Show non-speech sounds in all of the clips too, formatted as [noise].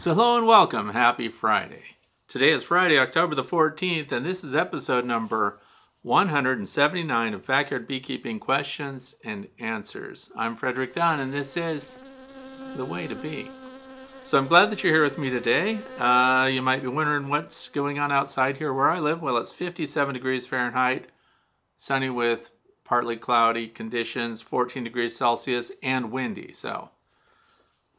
So, hello and welcome. Happy Friday. Today is Friday, October the 14th, and this is episode number 179 of Backyard Beekeeping Questions and Answers. I'm Frederick Dunn, and this is The Way to Bee. So, I'm glad that you're here with me today. Uh, you might be wondering what's going on outside here where I live. Well, it's 57 degrees Fahrenheit, sunny with partly cloudy conditions, 14 degrees Celsius, and windy. So,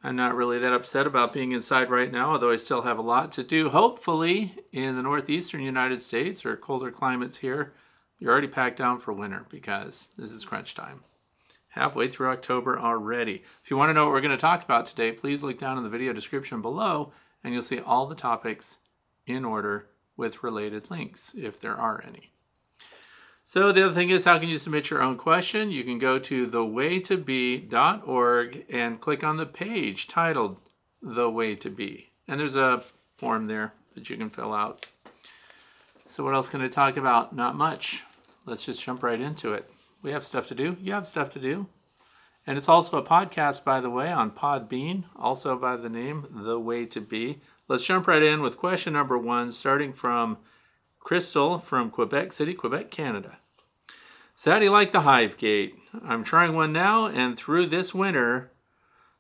I'm not really that upset about being inside right now, although I still have a lot to do. Hopefully, in the northeastern United States or colder climates here, you're already packed down for winter because this is crunch time. Halfway through October already. If you want to know what we're going to talk about today, please look down in the video description below and you'll see all the topics in order with related links, if there are any. So the other thing is, how can you submit your own question? You can go to thewaytobee.org and click on the page titled The Way to Bee. And there's a form there that you can fill out. So what else can I talk about? Not much. Let's just jump right into it. We have stuff to do. You have stuff to do. And it's also a podcast, by the way, on Podbean, also by the name The Way to Bee. Let's jump right in with question number one, starting from Crystal from Quebec City, Quebec, Canada. So, how do you like the Hive Gate? I'm trying one now and through this winter.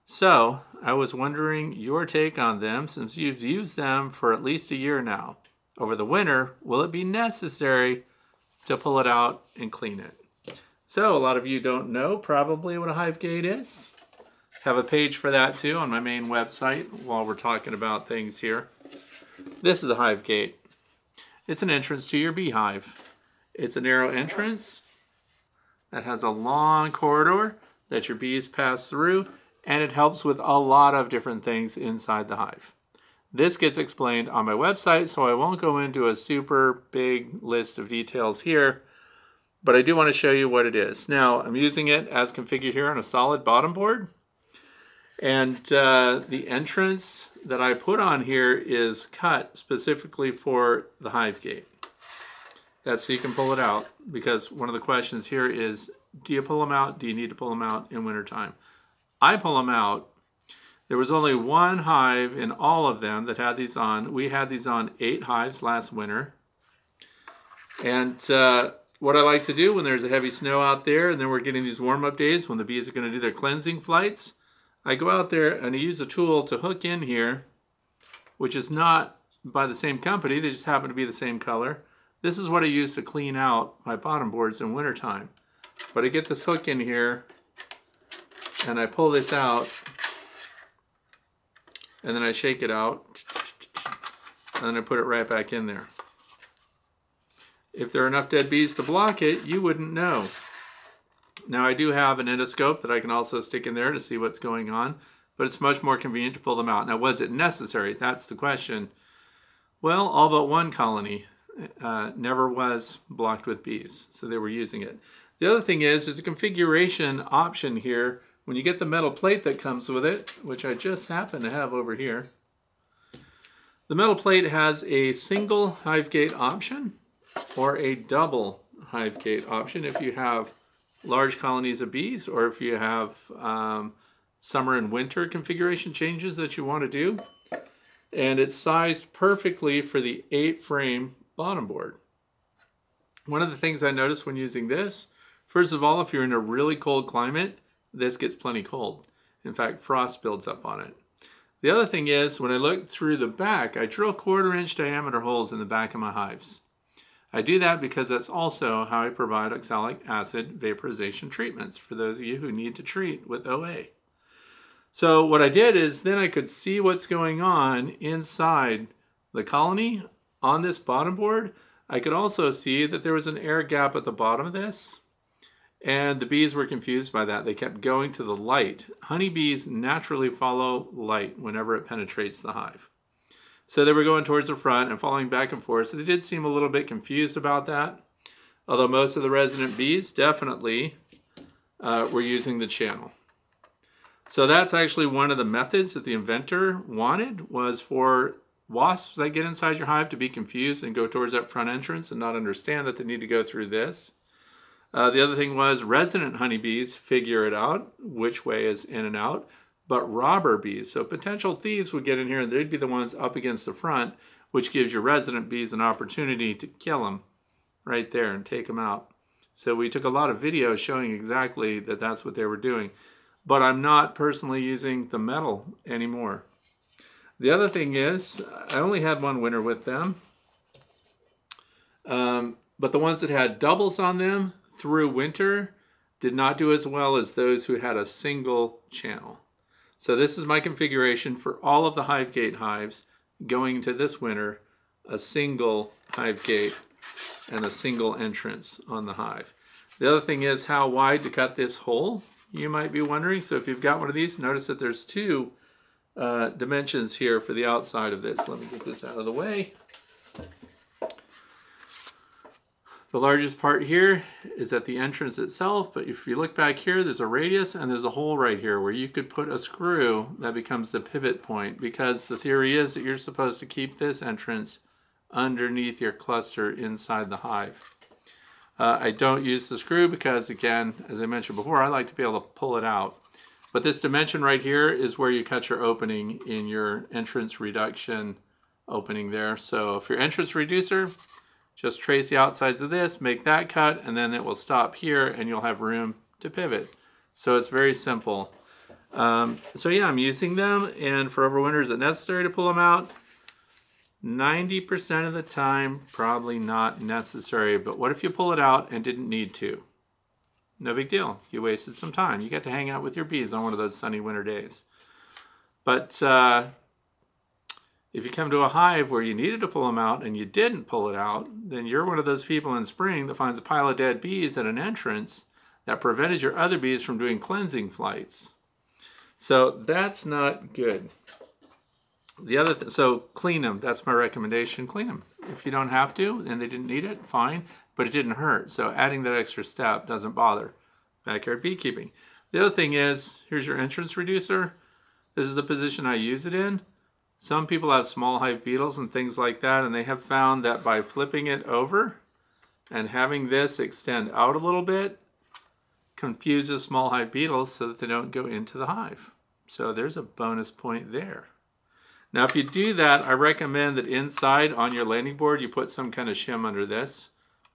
So, I was wondering your take on them since you've used them for at least a year now. Over the winter, will it be necessary to pull it out and clean it? So, a lot of you don't know probably what a Hive Gate is. Have a page for that too on my main website while we're talking about things here. This is a Hive Gate. It's an entrance to your beehive. It's a narrow entrance that has a long corridor that your bees pass through, and it helps with a lot of different things inside the hive. This gets explained on my website, so I won't go into a super big list of details here, but I do want to show you what it is. Now, I'm using it as configured here on a solid bottom board, and uh, the entrance that I put on here is cut specifically for the hive gate. That's so you can pull it out because one of the questions here is do you pull them out? Do you need to pull them out in wintertime? I pull them out. There was only one hive in all of them that had these on. We had these on eight hives last winter. And uh, what I like to do when there's a heavy snow out there and then we're getting these warm up days when the bees are going to do their cleansing flights, I go out there and I use a tool to hook in here, which is not by the same company, they just happen to be the same color. This is what I use to clean out my bottom boards in wintertime. But I get this hook in here and I pull this out and then I shake it out and then I put it right back in there. If there are enough dead bees to block it, you wouldn't know. Now I do have an endoscope that I can also stick in there to see what's going on, but it's much more convenient to pull them out. Now was it necessary? That's the question. Well, all but one colony uh, never was blocked with bees, so they were using it. The other thing is, there's a configuration option here. When you get the metal plate that comes with it, which I just happen to have over here, the metal plate has a single hive gate option or a double hive gate option if you have large colonies of bees or if you have um, summer and winter configuration changes that you want to do. And it's sized perfectly for the eight frame bottom board. One of the things I noticed when using this, first of all, if you're in a really cold climate, this gets plenty cold. In fact, frost builds up on it. The other thing is, when I look through the back, I drill quarter inch diameter holes in the back of my hives. I do that because that's also how I provide oxalic acid vaporization treatments for those of you who need to treat with OA. So what I did is then I could see what's going on inside the colony on this bottom board. I could also see that there was an air gap at the bottom of this. And the bees were confused by that. They kept going to the light. Honeybees naturally follow light whenever it penetrates the hive. So they were going towards the front and falling back and forth. So they did seem a little bit confused about that. Although most of the resident bees definitely uh, were using the channel. So that's actually one of the methods that the inventor wanted was for wasps that get inside your hive to be confused and go towards that front entrance and not understand that they need to go through this. Uh, the other thing was resident honeybees figure it out which way is in and out, but robber bees. So potential thieves would get in here and they'd be the ones up against the front, which gives your resident bees an opportunity to kill them right there and take them out. So we took a lot of videos showing exactly that that's what they were doing. But I'm not personally using the metal anymore. The other thing is, I only had one winter with them. Um, but the ones that had doubles on them through winter did not do as well as those who had a single channel. So this is my configuration for all of the HiveGate hives going into this winter, a single hive gate and a single entrance on the hive. The other thing is how wide to cut this hole, you might be wondering. So if you've got one of these, notice that there's two uh, dimensions here for the outside of this. Let me get this out of the way. The largest part here is at the entrance itself, but if you look back here, there's a radius and there's a hole right here where you could put a screw that becomes the pivot point because the theory is that you're supposed to keep this entrance underneath your cluster inside the hive. Uh, I don't use the screw because again, as I mentioned before, I like to be able to pull it out. But this dimension right here is where you cut your opening in your entrance reduction opening there. So if your entrance reducer, just trace the outsides of this, make that cut, and then it will stop here and you'll have room to pivot. So it's very simple. Um, so yeah, I'm using them, and for overwinter, is it necessary to pull them out? 90% of the time, probably not necessary, but what if you pull it out and didn't need to? No big deal. You wasted some time. You got to hang out with your bees on one of those sunny winter days. But uh, if you come to a hive where you needed to pull them out and you didn't pull it out, then you're one of those people in spring that finds a pile of dead bees at an entrance that prevented your other bees from doing cleansing flights. So that's not good. The other th- so clean them. That's my recommendation. Clean them. If you don't have to and they didn't need it, fine but it didn't hurt. So adding that extra step doesn't bother backyard beekeeping. The other thing is, here's your entrance reducer. This is the position I use it in. Some people have small hive beetles and things like that, and they have found that by flipping it over and having this extend out a little bit, confuses small hive beetles so that they don't go into the hive. So there's a bonus point there. Now, if you do that, I recommend that inside on your landing board, you put some kind of shim under this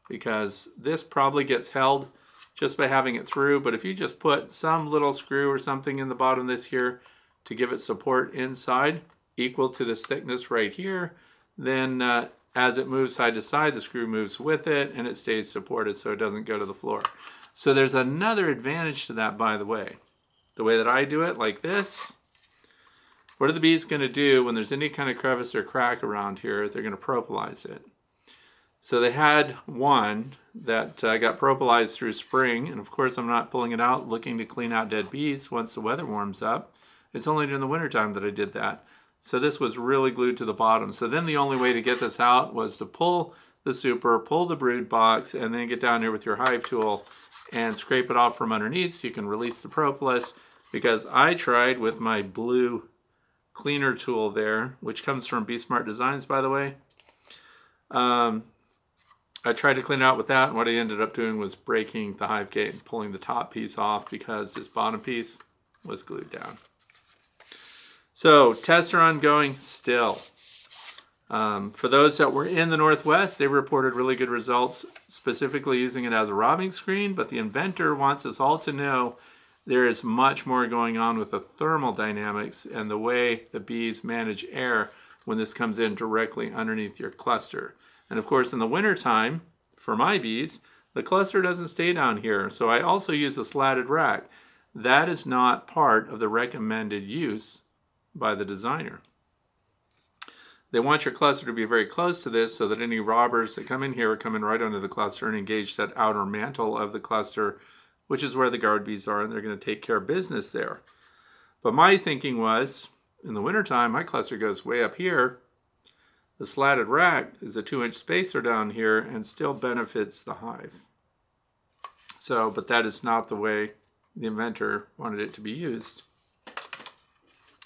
because this probably gets held just by having it through. But if you just put some little screw or something in the bottom of this here to give it support inside equal to this thickness right here, then uh, as it moves side to side, the screw moves with it and it stays supported so it doesn't go to the floor. So there's another advantage to that, by the way. The way that I do it, like this, what are the bees going to do when there's any kind of crevice or crack around here? They're going to propolize it. So they had one that uh, got propolised through spring, and of course I'm not pulling it out looking to clean out dead bees once the weather warms up. It's only during the wintertime that I did that. So this was really glued to the bottom. So then the only way to get this out was to pull the super, pull the brood box, and then get down here with your hive tool and scrape it off from underneath so you can release the propolis. Because I tried with my blue cleaner tool there, which comes from Bee Smart Designs, by the way. Um, I tried to clean it out with that, and what I ended up doing was breaking the hive gate and pulling the top piece off because this bottom piece was glued down. So tests are ongoing still. Um, for those that were in the Northwest, they reported really good results, specifically using it as a robbing screen. But the inventor wants us all to know there is much more going on with the thermal dynamics and the way the bees manage air when this comes in directly underneath your cluster. And of course, in the wintertime, for my bees, the cluster doesn't stay down here. So I also use a slatted rack. That is not part of the recommended use by the designer. They want your cluster to be very close to this so that any robbers that come in here are coming right under the cluster and engage that outer mantle of the cluster, which is where the guard bees are, and they're going to take care of business there. But my thinking was, in the wintertime, my cluster goes way up here, the slatted rack is a two inch spacer down here and still benefits the hive. So, but that is not the way the inventor wanted it to be used.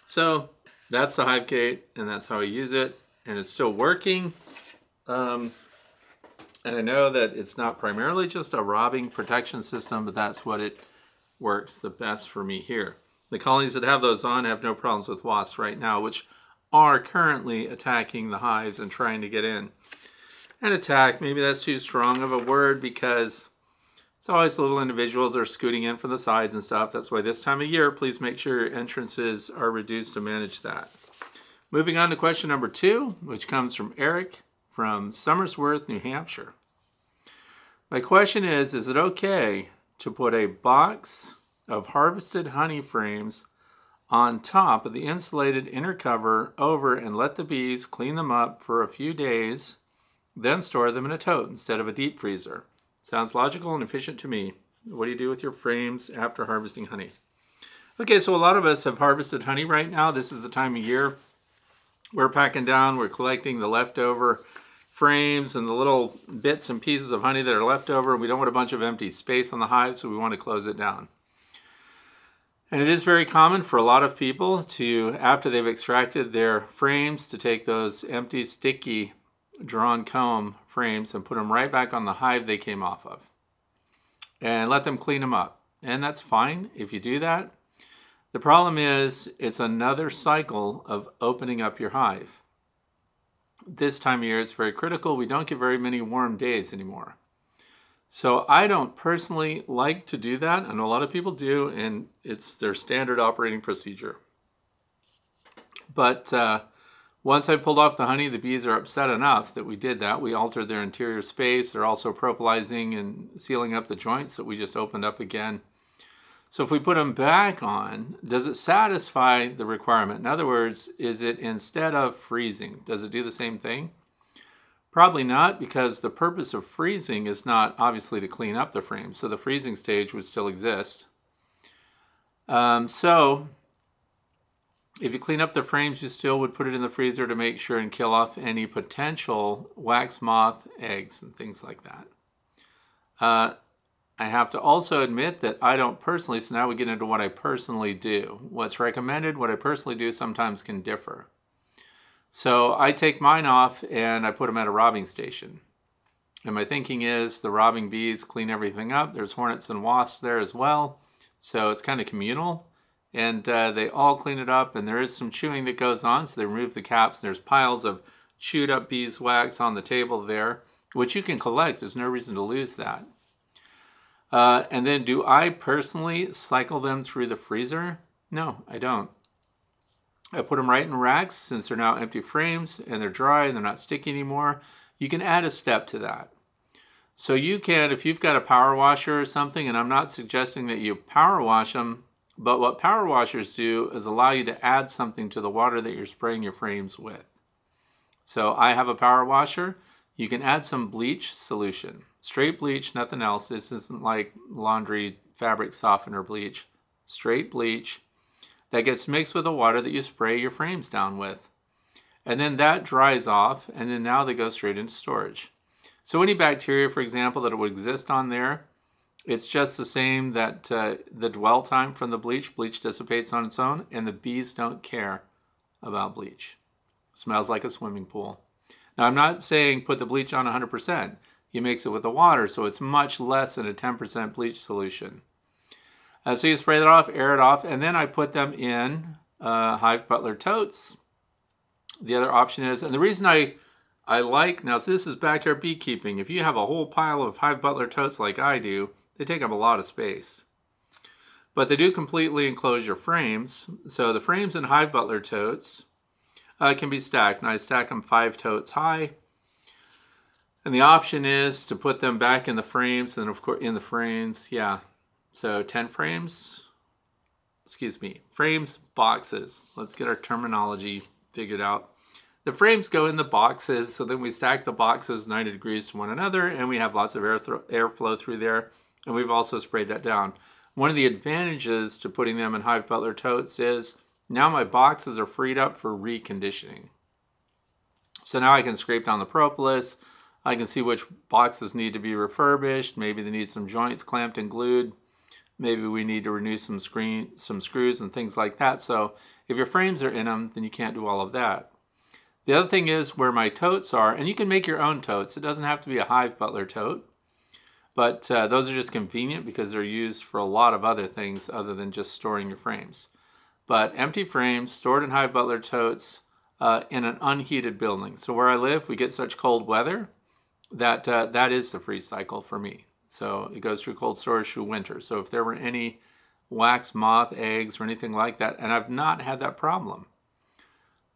So that's the hive gate and that's how I use it and it's still working. Um, and I know that it's not primarily just a robbing protection system, but that's what it works the best for me here. The colonies that have those on have no problems with wasps right now, which are currently attacking the hives and trying to get in. And attack, maybe that's too strong of a word because it's always little individuals are scooting in from the sides and stuff. That's why this time of year, please make sure your entrances are reduced to manage that. Moving on to question number two, which comes from Eric from Somersworth, New Hampshire. My question is Is it okay to put a box of harvested honey frames on top of the insulated inner cover over and let the bees clean them up for a few days, then store them in a tote instead of a deep freezer? Sounds logical and efficient to me. What do you do with your frames after harvesting honey? Okay, so a lot of us have harvested honey right now. This is the time of year we're packing down, we're collecting the leftover frames and the little bits and pieces of honey that are left over. We don't want a bunch of empty space on the hive, so we want to close it down. And it is very common for a lot of people to, after they've extracted their frames, to take those empty, sticky, drawn comb frames and put them right back on the hive they came off of. And let them clean them up. And that's fine if you do that. The problem is, it's another cycle of opening up your hive. This time of year, it's very critical. We don't get very many warm days anymore. So I don't personally like to do that. I know a lot of people do, and it's their standard operating procedure. But uh, once I pulled off the honey, the bees are upset enough that we did that. We altered their interior space. They're also propolizing and sealing up the joints that we just opened up again. So if we put them back on, does it satisfy the requirement? In other words, is it instead of freezing, does it do the same thing? Probably not, because the purpose of freezing is not obviously to clean up the frame. So the freezing stage would still exist. Um, so if you clean up the frames, you still would put it in the freezer to make sure and kill off any potential wax moth eggs and things like that. Uh, I have to also admit that I don't personally, so now we get into what I personally do. What's recommended, what I personally do sometimes can differ. So I take mine off and I put them at a robbing station. And my thinking is the robbing bees clean everything up. There's hornets and wasps there as well. So it's kind of communal. And uh, they all clean it up. And there is some chewing that goes on. So they remove the caps. And there's piles of chewed up beeswax on the table there, which you can collect. There's no reason to lose that. Uh, and then do I personally cycle them through the freezer? No, I don't. I put them right in racks since they're now empty frames and they're dry and they're not sticky anymore. You can add a step to that. So you can, if you've got a power washer or something, and I'm not suggesting that you power wash them, but what power washers do is allow you to add something to the water that you're spraying your frames with. So I have a power washer. You can add some bleach solution. Straight bleach, nothing else. This isn't like laundry fabric softener bleach. Straight bleach that gets mixed with the water that you spray your frames down with. And then that dries off, and then now they go straight into storage. So any bacteria, for example, that would exist on there, it's just the same that uh, the dwell time from the bleach, bleach dissipates on its own, and the bees don't care about bleach. Smells like a swimming pool. Now, I'm not saying put the bleach on 100%. You mix it with the water, so it's much less than a 10% bleach solution. Uh, so you spray that off, air it off, and then I put them in uh, Hive Butler totes. The other option is, and the reason I I like now, so this is backyard beekeeping. If you have a whole pile of Hive Butler totes like I do, they take up a lot of space. But they do completely enclose your frames. So the frames in Hive Butler totes uh, can be stacked. And I stack them five totes high. And the option is to put them back in the frames. And of course, in the frames, yeah. So 10 frames, excuse me, frames, boxes. Let's get our terminology figured out. The frames go in the boxes, so then we stack the boxes 90 degrees to one another, and we have lots of air th- airflow through there. And we've also sprayed that down. One of the advantages to putting them in Hive Butler totes is now my boxes are freed up for reconditioning. So now I can scrape down the propolis. I can see which boxes need to be refurbished. Maybe they need some joints clamped and glued. Maybe we need to renew some screen, some screws and things like that. So if your frames are in them, then you can't do all of that. The other thing is where my totes are, and you can make your own totes. It doesn't have to be a Hive Butler tote, but uh, those are just convenient because they're used for a lot of other things other than just storing your frames. but empty frames stored in Hive Butler totes uh, in an unheated building. So where I live, we get such cold weather that uh, that is the freeze cycle for me. So it goes through cold storage through winter. So if there were any wax moth eggs or anything like that, and I've not had that problem.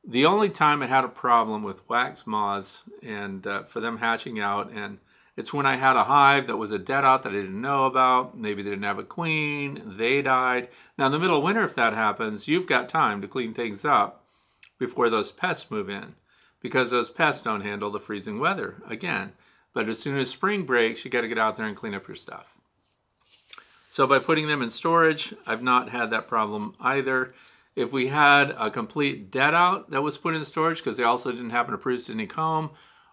The only time I had a problem with wax moths and uh, for them hatching out, and it's when I had a hive that was a dead out that I didn't know about. Maybe they didn't have a queen, they died. Now, in the middle of winter, if that happens, you've got time to clean things up before those pests move in because those pests don't handle the freezing weather again. But as soon as spring breaks, you got to get out there and clean up your stuff. So by putting them in storage, I've not had that problem either. If we had a complete dead out that was put in storage because they also didn't happen to produce any comb,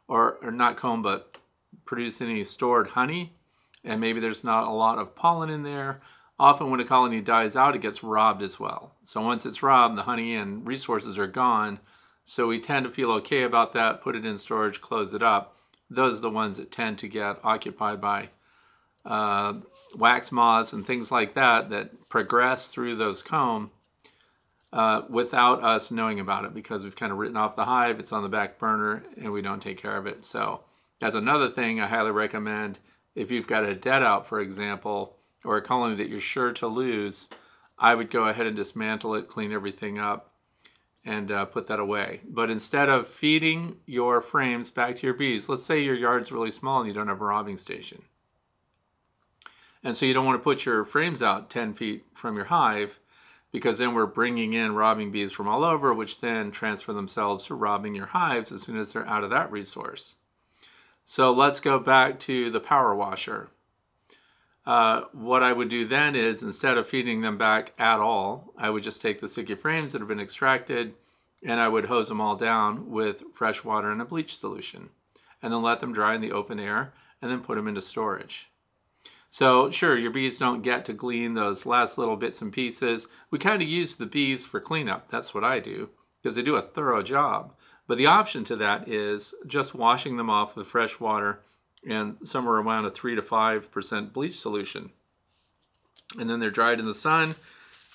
or, or not comb, but produce any stored honey, and maybe there's not a lot of pollen in there, often when a colony dies out, it gets robbed as well. So once it's robbed, the honey and resources are gone. So we tend to feel okay about that, put it in storage, close it up. Those are the ones that tend to get occupied by uh, wax moths and things like that that progress through those comb uh, without us knowing about it because we've kind of written off the hive, it's on the back burner, and we don't take care of it. So that's another thing I highly recommend. If you've got a dead out, for example, or a colony that you're sure to lose, I would go ahead and dismantle it, clean everything up, and uh, put that away. But instead of feeding your frames back to your bees, let's say your yard's really small and you don't have a robbing station. And so you don't want to put your frames out 10 feet from your hive because then we're bringing in robbing bees from all over, which then transfer themselves to robbing your hives as soon as they're out of that resource. So let's go back to the power washer. Uh, what I would do then is instead of feeding them back at all, I would just take the sticky frames that have been extracted and I would hose them all down with fresh water and a bleach solution and then let them dry in the open air and then put them into storage. So, sure, your bees don't get to glean those last little bits and pieces. We kind of use the bees for cleanup. That's what I do because they do a thorough job. But the option to that is just washing them off with fresh water and somewhere around a 3 to 5% bleach solution. And then they're dried in the sun.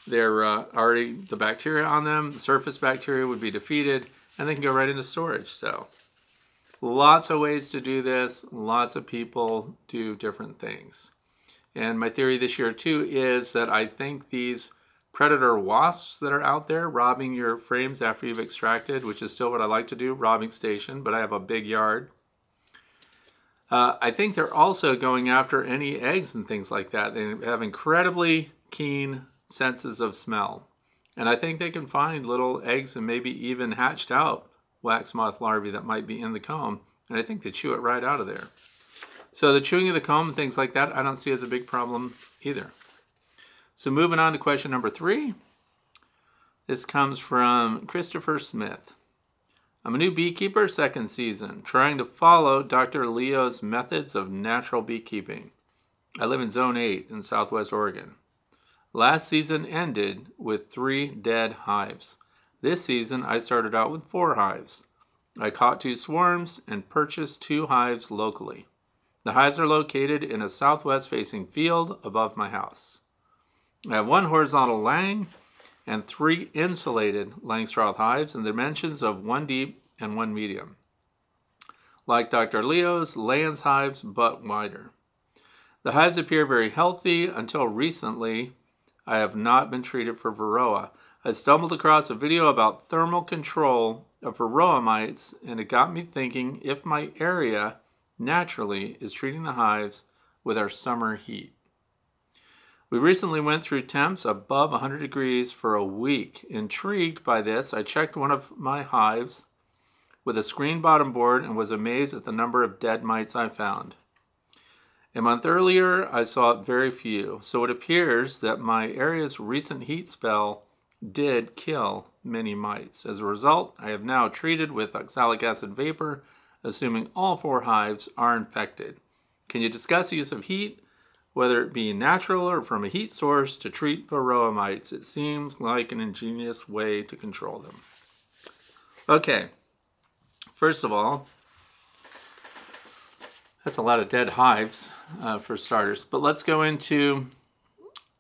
They're uh, already, the bacteria on them, the surface bacteria would be defeated, and they can go right into storage. So, lots of ways to do this. Lots of people do different things. And my theory this year, too, is that I think these predator wasps that are out there robbing your frames after you've extracted, which is still what I like to do, robbing station, but I have a big yard. Uh, I think they're also going after any eggs and things like that. They have incredibly keen senses of smell. And I think they can find little eggs and maybe even hatched out wax moth larvae that might be in the comb. And I think they chew it right out of there. So the chewing of the comb and things like that, I don't see as a big problem either. So moving on to question number three. This comes from Christopher Smith. I'm a new beekeeper second season, trying to follow Dr. Leo's methods of natural beekeeping. I live in Zone 8 in Southwest Oregon. Last season ended with three dead hives. This season I started out with four hives. I caught two swarms and purchased two hives locally. The hives are located in a southwest facing field above my house. I have one horizontal lang and three insulated Langstroth hives in the dimensions of one deep and one medium. Like Dr. Leo's, Layens hives, but wider. The hives appear very healthy until recently. I have not been treated for varroa. I stumbled across a video about thermal control of varroa mites, and it got me thinking if my area naturally is treating the hives with our summer heat. We recently went through temps above 100 degrees for a week. Intrigued by this, I checked one of my hives with a screen bottom board and was amazed at the number of dead mites I found. A month earlier, I saw very few, so it appears that my area's recent heat spell did kill many mites. As a result, I have now treated with oxalic acid vapor, assuming all four hives are infected. Can you discuss the use of heat whether it be natural or from a heat source, to treat varroa mites. It seems like an ingenious way to control them. Okay, first of all, that's a lot of dead hives uh, for starters. But let's go into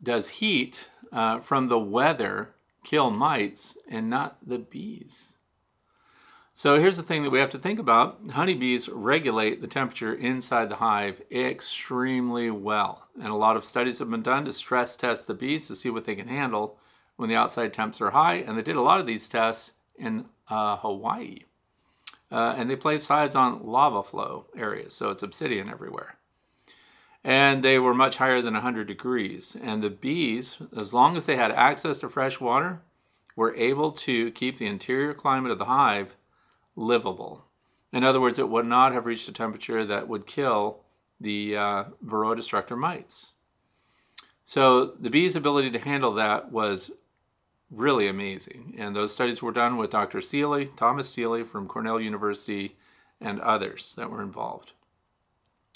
does heat uh, from the weather kill mites and not the bees. So here's the thing that we have to think about. Honeybees regulate the temperature inside the hive extremely well. And a lot of studies have been done to stress test the bees to see what they can handle when the outside temps are high. And they did a lot of these tests in uh, Hawaii. Uh, and they placed hives on lava flow areas, so it's obsidian everywhere. And they were much higher than 100 degrees. And the bees, as long as they had access to fresh water, were able to keep the interior climate of the hive livable. In other words, it would not have reached a temperature that would kill the uh, Varroa destructor mites. So the bee's ability to handle that was really amazing. And those studies were done with Dr. Seeley, Thomas Seeley from Cornell University, and others that were involved.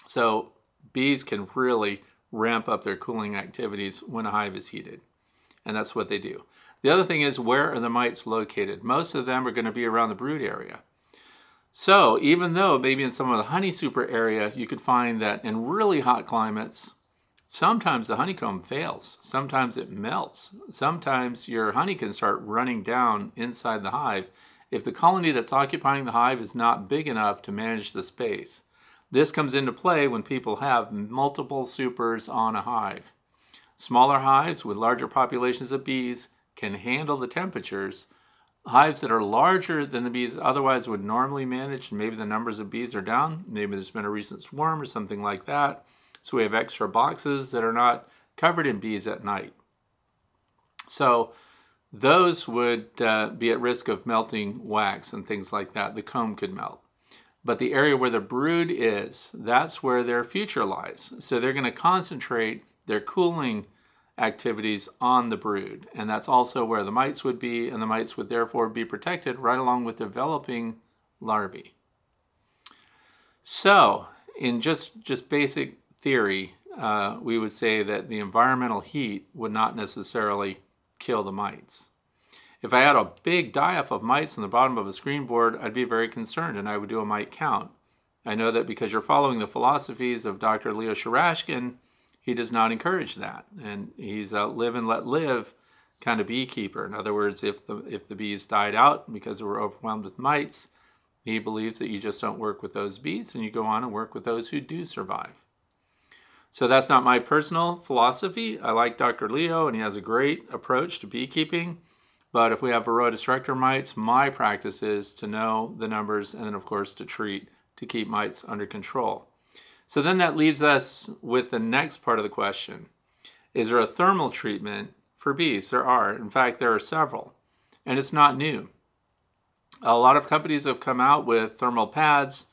So bees can really ramp up their cooling activities when a hive is heated. And that's what they do. The other thing is where are the mites located? Most of them are going to be around the brood area. So even though maybe in some of the honey super area you could find that in really hot climates, sometimes the honeycomb fails. Sometimes it melts. Sometimes your honey can start running down inside the hive if the colony that's occupying the hive is not big enough to manage the space. This comes into play when people have multiple supers on a hive. Smaller hives with larger populations of bees can handle the temperatures hives that are larger than the bees otherwise would normally manage, and maybe the numbers of bees are down, maybe there's been a recent swarm or something like that. So we have extra boxes that are not covered in bees at night. So those would uh, be at risk of melting wax and things like that. The comb could melt. But the area where the brood is, that's where their future lies. So they're going to concentrate their cooling activities on the brood. And that's also where the mites would be, and the mites would therefore be protected right along with developing larvae. So, in just, just basic theory, uh, we would say that the environmental heat would not necessarily kill the mites. If I had a big die-off of mites on the bottom of a screen board, I'd be very concerned and I would do a mite count. I know that because you're following the philosophies of Dr. Leo Sharashkin, he does not encourage that. And he's a live and let live kind of beekeeper. In other words, if the, if the bees died out because they were overwhelmed with mites, he believes that you just don't work with those bees and you go on and work with those who do survive. So that's not my personal philosophy. I like Dr. Leo and he has a great approach to beekeeping. But if we have Varroa destructor mites, my practice is to know the numbers and then, of course, to treat to keep mites under control. So then that leaves us with the next part of the question. Is there a thermal treatment for bees? There are. In fact, there are several. And it's not new. A lot of companies have come out with thermal pads,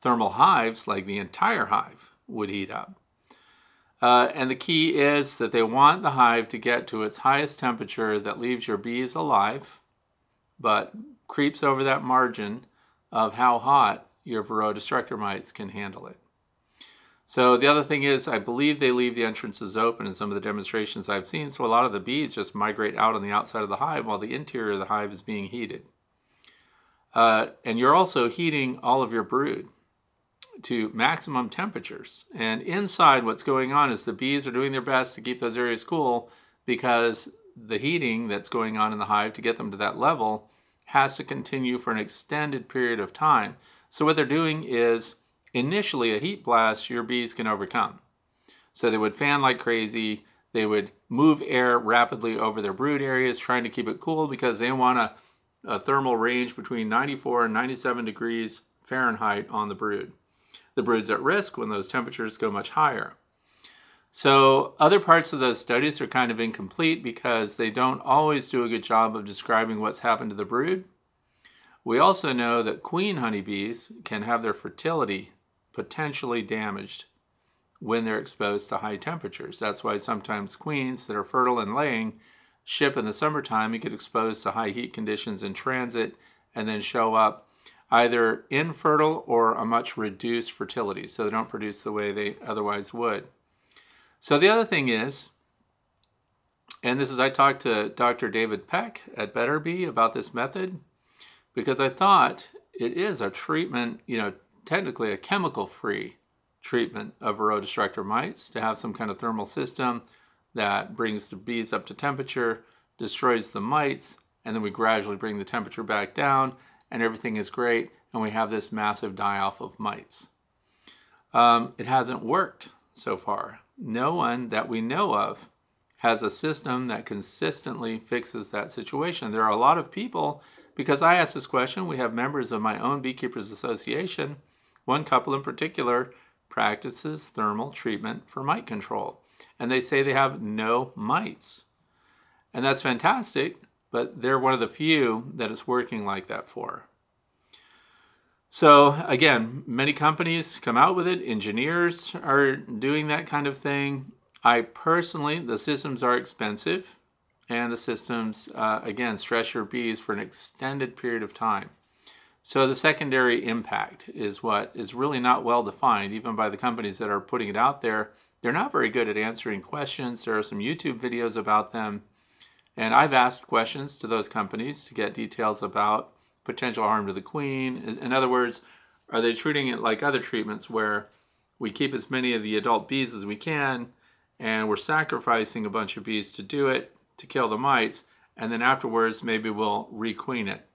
thermal hives, like the entire hive would heat up. Uh, and the key is that they want the hive to get to its highest temperature that leaves your bees alive, but creeps over that margin of how hot your Varroa destructor mites can handle it. So the other thing is, I believe they leave the entrances open in some of the demonstrations I've seen. So a lot of the bees just migrate out on the outside of the hive while the interior of the hive is being heated. Uh, and you're also heating all of your brood to maximum temperatures. And inside, what's going on is the bees are doing their best to keep those areas cool because the heating that's going on in the hive to get them to that level has to continue for an extended period of time. So what they're doing is initially a heat blast your bees can overcome. So they would fan like crazy. They would move air rapidly over their brood areas, trying to keep it cool because they want a, a thermal range between 94 and 97 degrees Fahrenheit on the brood. The brood's at risk when those temperatures go much higher. So, other parts of those studies are kind of incomplete because they don't always do a good job of describing what's happened to the brood. We also know that queen honeybees can have their fertility potentially damaged when they're exposed to high temperatures. That's why sometimes queens that are fertile and laying ship in the summertime and get exposed to high heat conditions in transit and then show up either infertile or a much reduced fertility, so they don't produce the way they otherwise would. So the other thing is, and this is I talked to Dr. David Peck at Betterbee about this method because I thought it is a treatment, you know, technically a chemical free treatment of Varroa destructor mites to have some kind of thermal system that brings the bees up to temperature destroys the mites, and then we gradually bring the temperature back down, and everything is great, and we have this massive die off of mites. Um, it hasn't worked so far. No one that we know of has a system that consistently fixes that situation. There are a lot of people, because I asked this question, we have members of my own Beekeepers Association. One couple in particular practices thermal treatment for mite control, and they say they have no mites. And that's fantastic, but they're one of the few that it's working like that for. So, again, many companies come out with it, engineers are doing that kind of thing. I personally, the systems are expensive, and the systems, uh, again, stress your bees for an extended period of time. So, the secondary impact is what is really not well defined, even by the companies that are putting it out there. They're not very good at answering questions. There are some YouTube videos about them. And I've asked questions to those companies to get details about potential harm to the queen. In other words, are they treating it like other treatments where we keep as many of the adult bees as we can and we're sacrificing a bunch of bees to do it to kill the mites and then afterwards maybe we'll requeen it.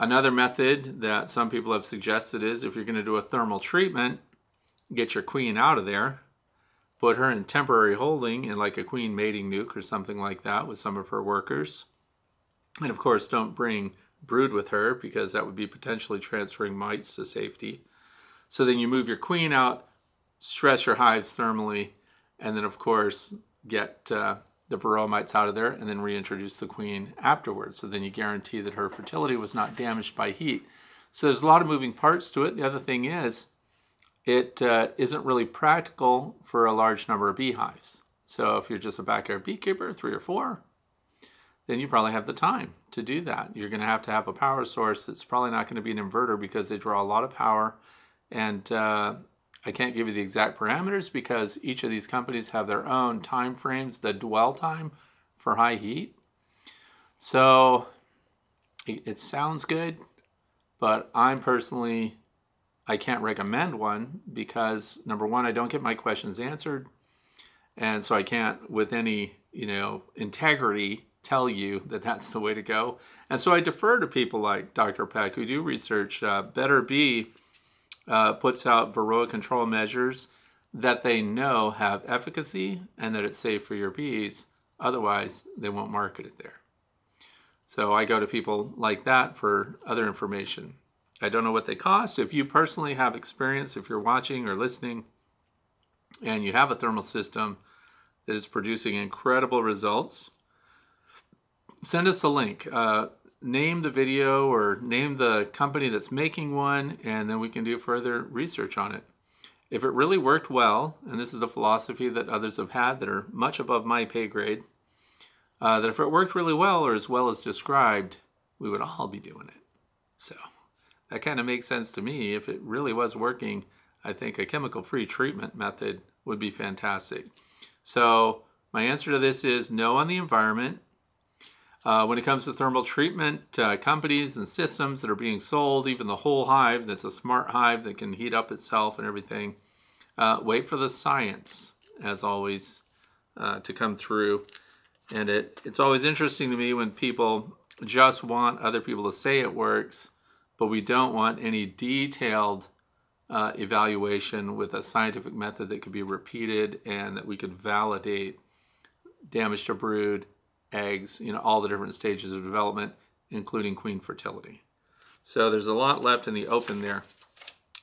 Another method that some people have suggested is if you're going to do a thermal treatment, get your queen out of there, put her in temporary holding in like a queen mating nuc or something like that with some of her workers. And of course, don't bring brood with her because that would be potentially transferring mites to safety. So then you move your queen out, stress your hives thermally, and then of course get uh, the varroa mites out of there and then reintroduce the queen afterwards. So then you guarantee that her fertility was not damaged by heat. So there's a lot of moving parts to it. The other thing is, it uh, not really practical for a large number of beehives. So if you're just a backyard beekeeper, three or four, then you probably have the time to do that. You're going to have to have a power source. It's probably not going to be an inverter because they draw a lot of power. And uh, I can't give you the exact parameters because each of these companies have their own time frames, the dwell time for high heat. So it, it sounds good, but I'm personally I can't recommend one because number one, I don't get my questions answered, and so I can't, with any you know integrity, tell you that that's the way to go. And so I defer to people like Dr. Peck who do research. Uh, Betterbee uh, puts out Varroa control measures that they know have efficacy and that it's safe for your bees. Otherwise, they won't market it there. So I go to people like that for other information. I don't know what they cost. If you personally have experience, if you're watching or listening, and you have a thermal system that is producing incredible results, send us a link. Uh, name the video or name the company that's making one, and then we can do further research on it. If it really worked well, and this is the philosophy that others have had that are much above my pay grade, uh, that if it worked really well or as well as described, we would all be doing it. So that kind of makes sense to me. If it really was working, I think a chemical free treatment method would be fantastic. So, my answer to this is no on the environment. Uh, when it comes to thermal treatment, uh, companies and systems that are being sold, even the whole hive that's a smart hive that can heat up itself and everything, uh, wait for the science, as always, uh, to come through. And it, it's always interesting to me when people just want other people to say it works, but we don't want any detailed uh, evaluation with a scientific method that could be repeated and that we could validate damage to brood eggs, you know, all the different stages of development, including queen fertility. So there's a lot left in the open there.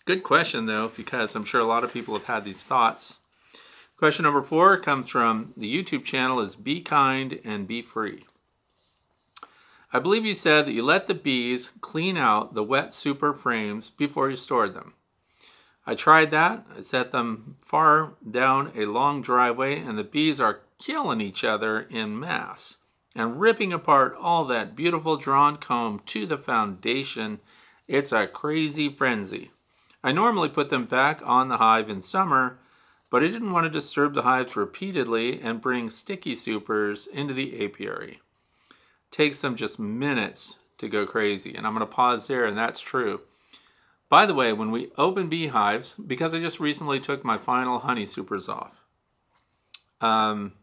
Good question, though, because I'm sure a lot of people have had these thoughts. Question number four comes from the YouTube channel is Be Kind and Be Free. I believe you said that you let the bees clean out the wet super frames before you stored them. I tried that. I set them far down a long driveway, and the bees are killing each other in mass and ripping apart all that beautiful drawn comb to the foundation. It's a crazy frenzy. I normally put them back on the hive in summer, but I didn't want to disturb the hives repeatedly and bring sticky supers into the apiary. takes them just minutes to go crazy, and I'm going to pause there, and that's true. By the way, when we open beehives, because I just recently took my final honey supers off, um,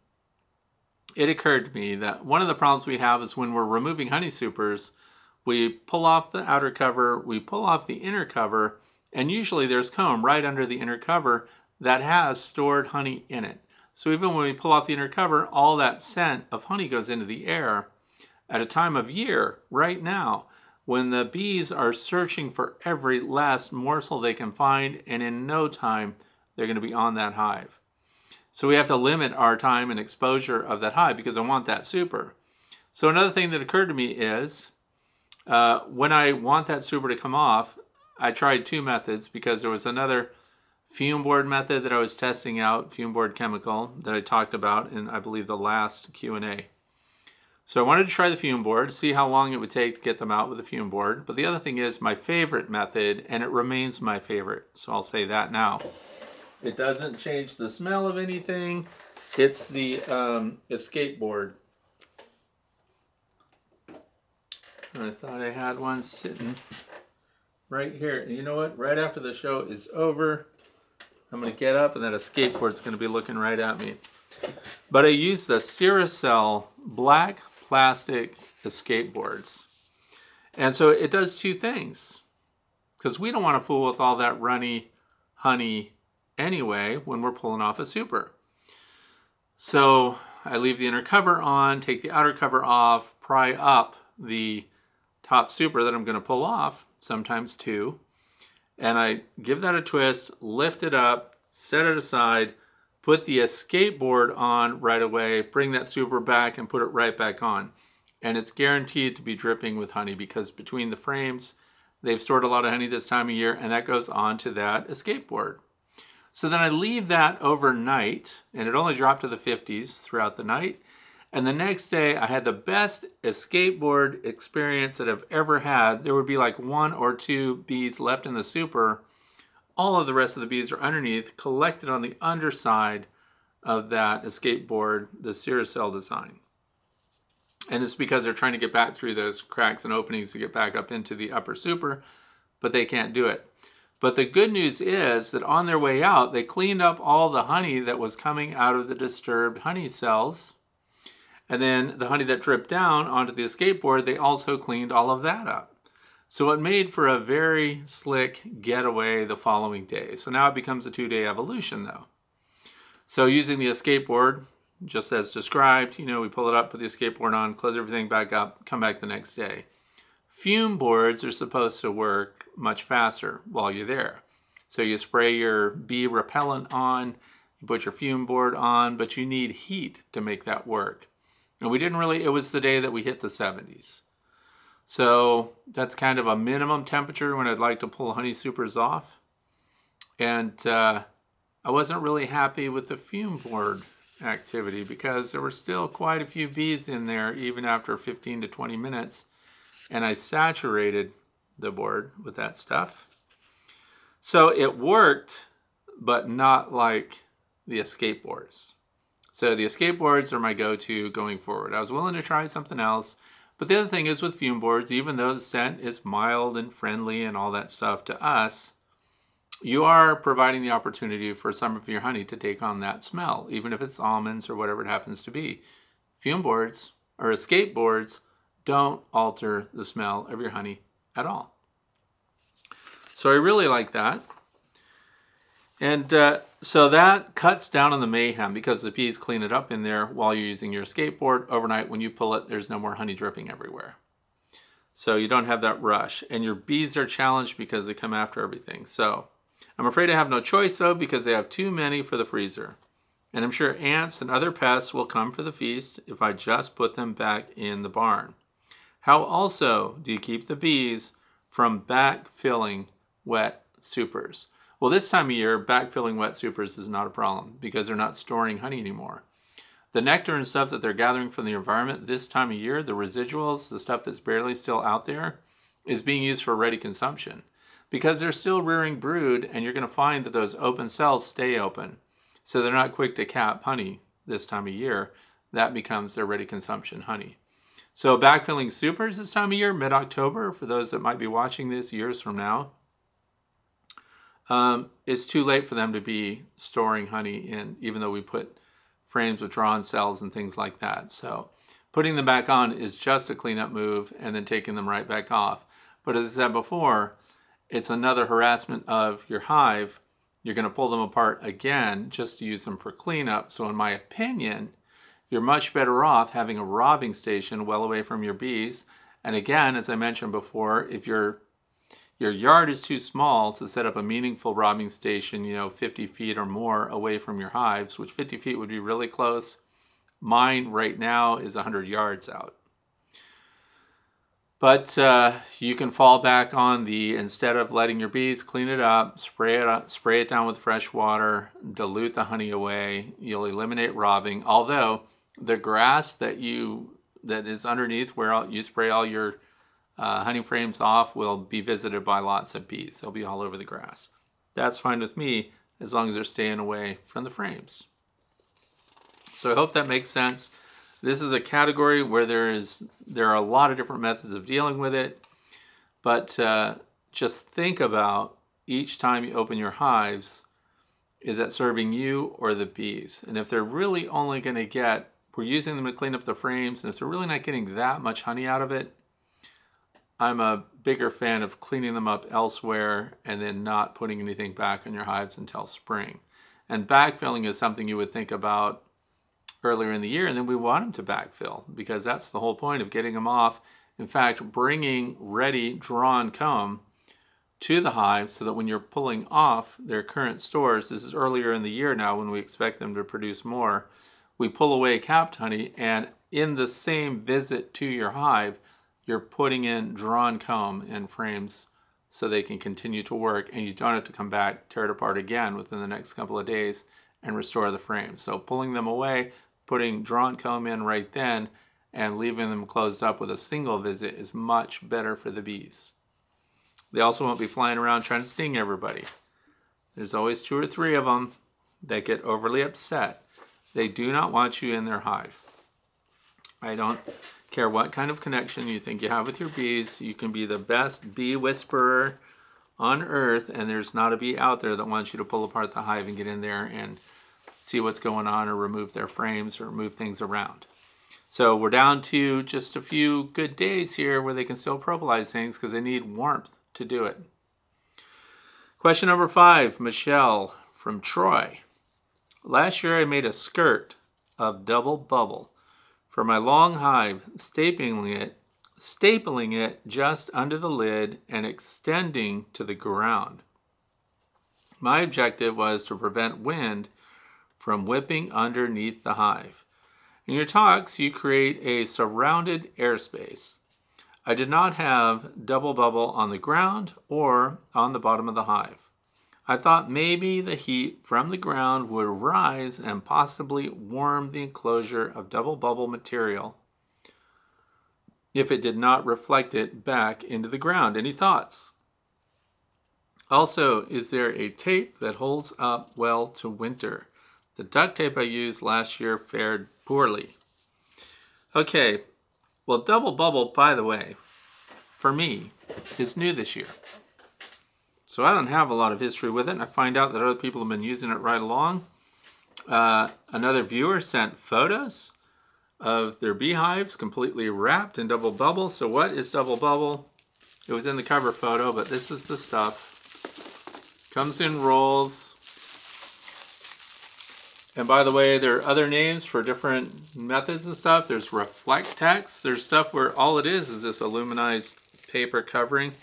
it occurred to me that one of the problems we have is when we're removing honey supers, we pull off the outer cover, we pull off the inner cover, and usually there's comb right under the inner cover that has stored honey in it. So even when we pull off the inner cover, all that scent of honey goes into the air at a time of year, right now, when the bees are searching for every last morsel they can find, and in no time they're going to be on that hive. So we have to limit our time and exposure of that high because I want that super. So another thing that occurred to me is uh, when I want that super to come off, I tried two methods because there was another fume board method that I was testing out, fume board chemical that I talked about in I believe the last Q&A. So I wanted to try the fume board, see how long it would take to get them out with the fume board. But the other thing is my favorite method, and it remains my favorite. So I'll say that now. It doesn't change the smell of anything. It's the um, escape board. I thought I had one sitting right here. And you know what? Right after the show is over, I'm going to get up and that escape board's going to be looking right at me. But I use the Ceracell black plastic escape boards. And so it does two things. Because we don't want to fool with all that runny honey anyway when we're pulling off a super. So I leave the inner cover on, take the outer cover off, pry up the top super that I'm going to pull off, sometimes two, and I give that a twist, lift it up, set it aside, put the escape board on right away, bring that super back and put it right back on. And it's guaranteed to be dripping with honey because between the frames, they've stored a lot of honey this time of year and that goes onto that escape board. So then I leave that overnight and it only dropped to the 50s throughout the night. And the next day, I had the best escape board experience that I've ever had. There would be like one or two bees left in the super all of the rest of the bees are underneath, collected on the underside of that escape board, the Ceracell design. And it's because they're trying to get back through those cracks and openings to get back up into the upper super, but they can't do it. But the good news is that on their way out, they cleaned up all the honey that was coming out of the disturbed honey cells. And then the honey that dripped down onto the escape board, they also cleaned all of that up. So it made for a very slick getaway the following day. So now it becomes a two day evolution though. So using the escape board, just as described, you know, we pull it up, put the escape board on, close everything back up, come back the next day. Fume boards are supposed to work much faster while you're there. So you spray your bee repellent on, you put your fume board on, but you need heat to make that work. And we didn't really, it was the day that we hit the 70s. So that's kind of a minimum temperature when I'd like to pull honey supers off. And uh, I wasn't really happy with the fume board activity because there were still quite a few bees in there even after 15 to 20 minutes. And I saturated the board with that stuff. So it worked, but not like the escape boards. So the escape boards are my go-to going forward. I was willing to try something else, but the other thing is with fume boards, even though the scent is mild and friendly and all that stuff to us, you are providing the opportunity for some of your honey to take on that smell, even if it's almonds or whatever it happens to be. Fume boards or escape boards don't alter the smell of your honey at all. So I really like that. And uh, so that cuts down on the mayhem because the bees clean it up in there while you're using your escape board. Overnight, when you pull it, there's no more honey dripping everywhere. So you don't have that rush. And your bees are challenged because they come after everything. So I'm afraid I have no choice though because they have too many for the freezer. And I'm sure ants and other pests will come for the feast if I just put them back in the barn. How also do you keep the bees from backfilling wet supers? Well, this time of year, backfilling wet supers is not a problem because they're not storing honey anymore. The nectar and stuff that they're gathering from the environment this time of year, the residuals, the stuff that's barely still out there, is being used for ready consumption because they're still rearing brood, and you're going to find that those open cells stay open. So they're not quick to cap honey this time of year. That becomes their ready consumption honey. So backfilling supers this time of year, mid October, for those that might be watching this years from now, um, it's too late for them to be storing honey in, even though we put frames with drawn cells and things like that. So putting them back on is just a cleanup move and then taking them right back off. But as I said before, it's another harassment of your hive. You're going to pull them apart again just to use them for cleanup. So, in my opinion, you're much better off having a robbing station well away from your bees. And again, as I mentioned before, if your your yard is too small to set up a meaningful robbing station, you know, 50 feet or more away from your hives, which 50 feet would be really close. Mine right now is 100 yards out. But uh, you can fall back on the instead of letting your bees clean it up, spray it spray it down with fresh water, dilute the honey away. You'll eliminate robbing. Although the grass that you that is underneath where you spray all your uh, honey frames off will be visited by lots of bees. They'll be all over the grass. That's fine with me as long as they're staying away from the frames. So I hope that makes sense. This is a category where there is there are a lot of different methods of dealing with it, but uh, just think about each time you open your hives, is that serving you or the bees? And if they're really only going to get, we're using them to clean up the frames, and if they're really not getting that much honey out of it, I'm a bigger fan of cleaning them up elsewhere and then not putting anything back in your hives until spring. And backfilling is something you would think about earlier in the year, and then we want them to backfill because that's the whole point of getting them off. In fact, bringing ready drawn comb to the hive so that when you're pulling off their current stores, this is earlier in the year now when we expect them to produce more, we pull away capped honey, and in the same visit to your hive, you're putting in drawn comb and frames so they can continue to work and you don't have to come back, tear it apart again within the next couple of days and restore the frames. So pulling them away putting drawn comb in right then and leaving them closed up with a single visit is much better for the bees. They also won't be flying around trying to sting everybody. There's always two or three of them that get overly upset. They do not want you in their hive. I don't care what kind of connection you think you have with your bees. You can be the best bee whisperer on earth, and there's not a bee out there that wants you to pull apart the hive and get in there and see what's going on or remove their frames or move things around. So we're down to just a few good days here where they can still propolize things because they need warmth to do it. Question number five, Michelle from Troy. Last year I made a skirt of double bubble for my long hive, stapling it, stapling it just under the lid and extending to the ground. My objective was to prevent wind from whipping underneath the hive. In your talks, you create a surrounded airspace. I did not have double bubble on the ground or on the bottom of the hive. I thought maybe the heat from the ground would rise and possibly warm the enclosure of double bubble material if it did not reflect it back into the ground. Any thoughts? Also, is there a tape that holds up well to winter? The duct tape I used last year fared poorly. Okay, well, Double Bubble, by the way, for me, is new this year. So I don't have a lot of history with it, and I find out that other people have been using it right along. Uh, another viewer sent photos of their beehives completely wrapped in double bubble. So what is double bubble? It was in the cover photo, but this is the stuff. Comes in rolls. And by the way, there are other names for different methods and stuff. There's Reflectix. There's stuff where all it is is this aluminized paper covering.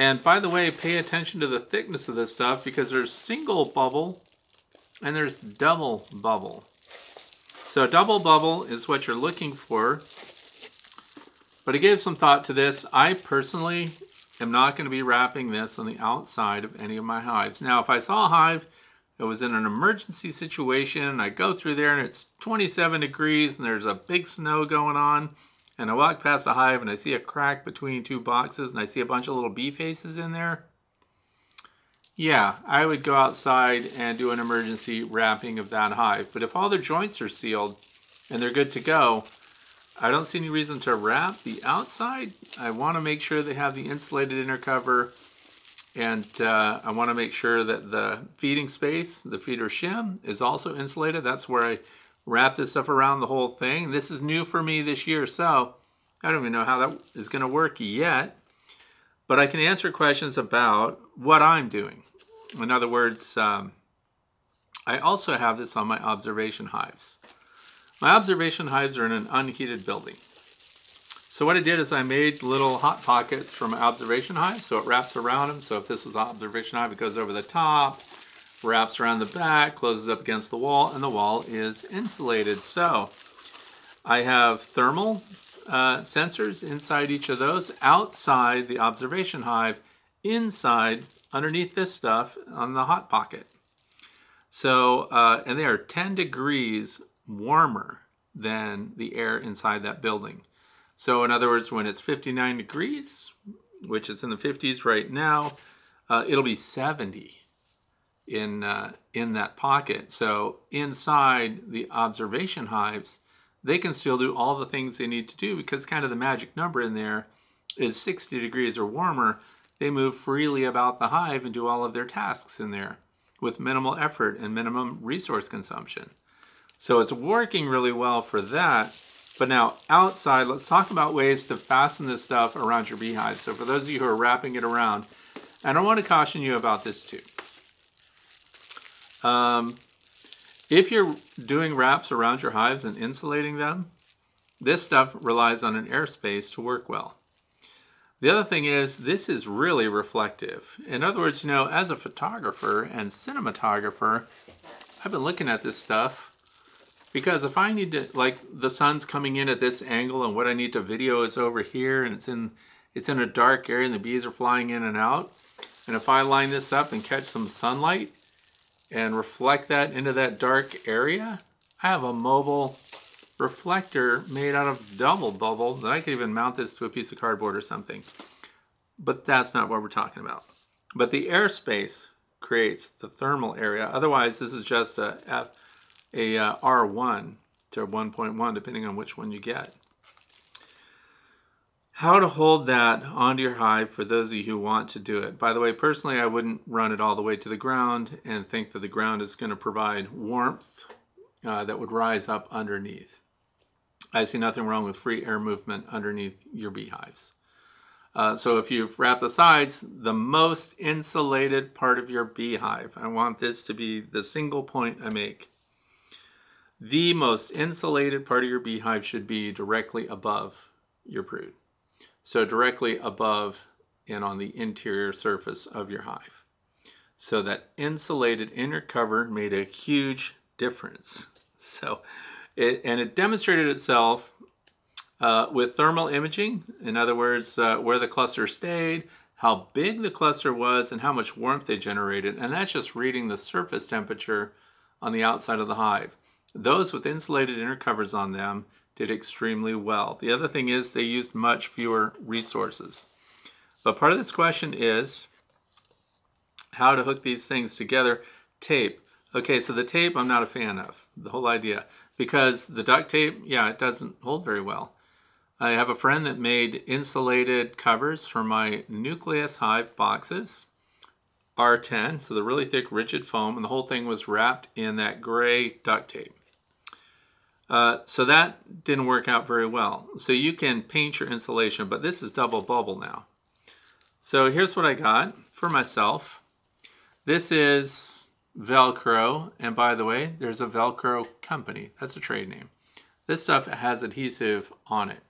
And by the way, pay attention to the thickness of this stuff because there's single bubble and there's double bubble. So double bubble is what you're looking for. But I gave some thought to this. I personally am not going to be wrapping this on the outside of any of my hives. Now, if I saw a hive that was in an emergency situation. I go through there and it's 27 degrees and there's a big snow going on. And I walk past a hive and I see a crack between two boxes and I see a bunch of little bee faces in there. Yeah, I would go outside and do an emergency wrapping of that hive. But if all their joints are sealed and they're good to go, I don't see any reason to wrap the outside. I want to make sure they have the insulated inner cover and uh, I want to make sure that the feeding space, the feeder shim, is also insulated. That's where I wrap this stuff around the whole thing. This is new for me this year, so I don't even know how that is going to work yet. But I can answer questions about what I'm doing. In other words, um, I also have this on my observation hives. My observation hives are in an unheated building. So what I did is I made little hot pockets from observation hive, so it wraps around them. So if this was observation hive, it goes over the top, wraps around the back, closes up against the wall, and the wall is insulated. So I have thermal uh, sensors inside each of those, outside the observation hive, inside underneath this stuff on the hot pocket. So, uh, and they are 10 degrees warmer than the air inside that building. So, in other words, when it's 59 degrees, which is in the 50s right now, uh, it'll be 70 in uh, in that pocket. So inside the observation hives, they can still do all the things they need to do because kind of the magic number in there is 60 degrees or warmer. They move freely about the hive and do all of their tasks in there with minimal effort and minimum resource consumption. So it's working really well for that. But now outside, let's talk about ways to fasten this stuff around your beehive. So for those of you who are wrapping it around, and I want to caution you about this too. Um, if you're doing wraps around your hives and insulating them, this stuff relies on an airspace to work well. The other thing is, this is really reflective. In other words, you know, as a photographer and cinematographer, I've been looking at this stuff because if I need to, like, the sun's coming in at this angle, and what I need to video is over here, and it's in it's in a dark area, and the bees are flying in and out. And if I line this up and catch some sunlight and reflect that into that dark area, I have a mobile reflector made out of double bubble that I could even mount this to a piece of cardboard or something. But that's not what we're talking about. But the airspace creates the thermal area. Otherwise, this is just a F a uh, R1 to 1.1, depending on which one you get. How to hold that onto your hive for those of you who want to do it. By the way, personally, I wouldn't run it all the way to the ground and think that the ground is going to provide warmth uh, that would rise up underneath. I see nothing wrong with free air movement underneath your beehives. Uh, so if you've wrapped the sides, the most insulated part of your beehive, I want this to be the single point I make. The most insulated part of your beehive should be directly above your brood. So directly above and on the interior surface of your hive. So that insulated inner cover made a huge difference. [laughs] So, it, and it demonstrated itself uh, with thermal imaging. In other words, uh, where the cluster stayed, how big the cluster was, and how much warmth they generated. And that's just reading the surface temperature on the outside of the hive. Those with insulated inner covers on them did extremely well. The other thing is they used much fewer resources. But part of this question is how to hook these things together. Tape. Okay, so the tape I'm not a fan of, the whole idea. Because the duct tape, yeah, it doesn't hold very well. I have a friend that made insulated covers for my nucleus hive boxes. R10, so the really thick rigid foam, and the whole thing was wrapped in that gray duct tape. Uh, so that didn't work out very well. So you can paint your insulation, but this is double bubble now. So here's what I got for myself. This is Velcro, and by the way, there's a Velcro company. That's a trade name. This stuff has adhesive on it.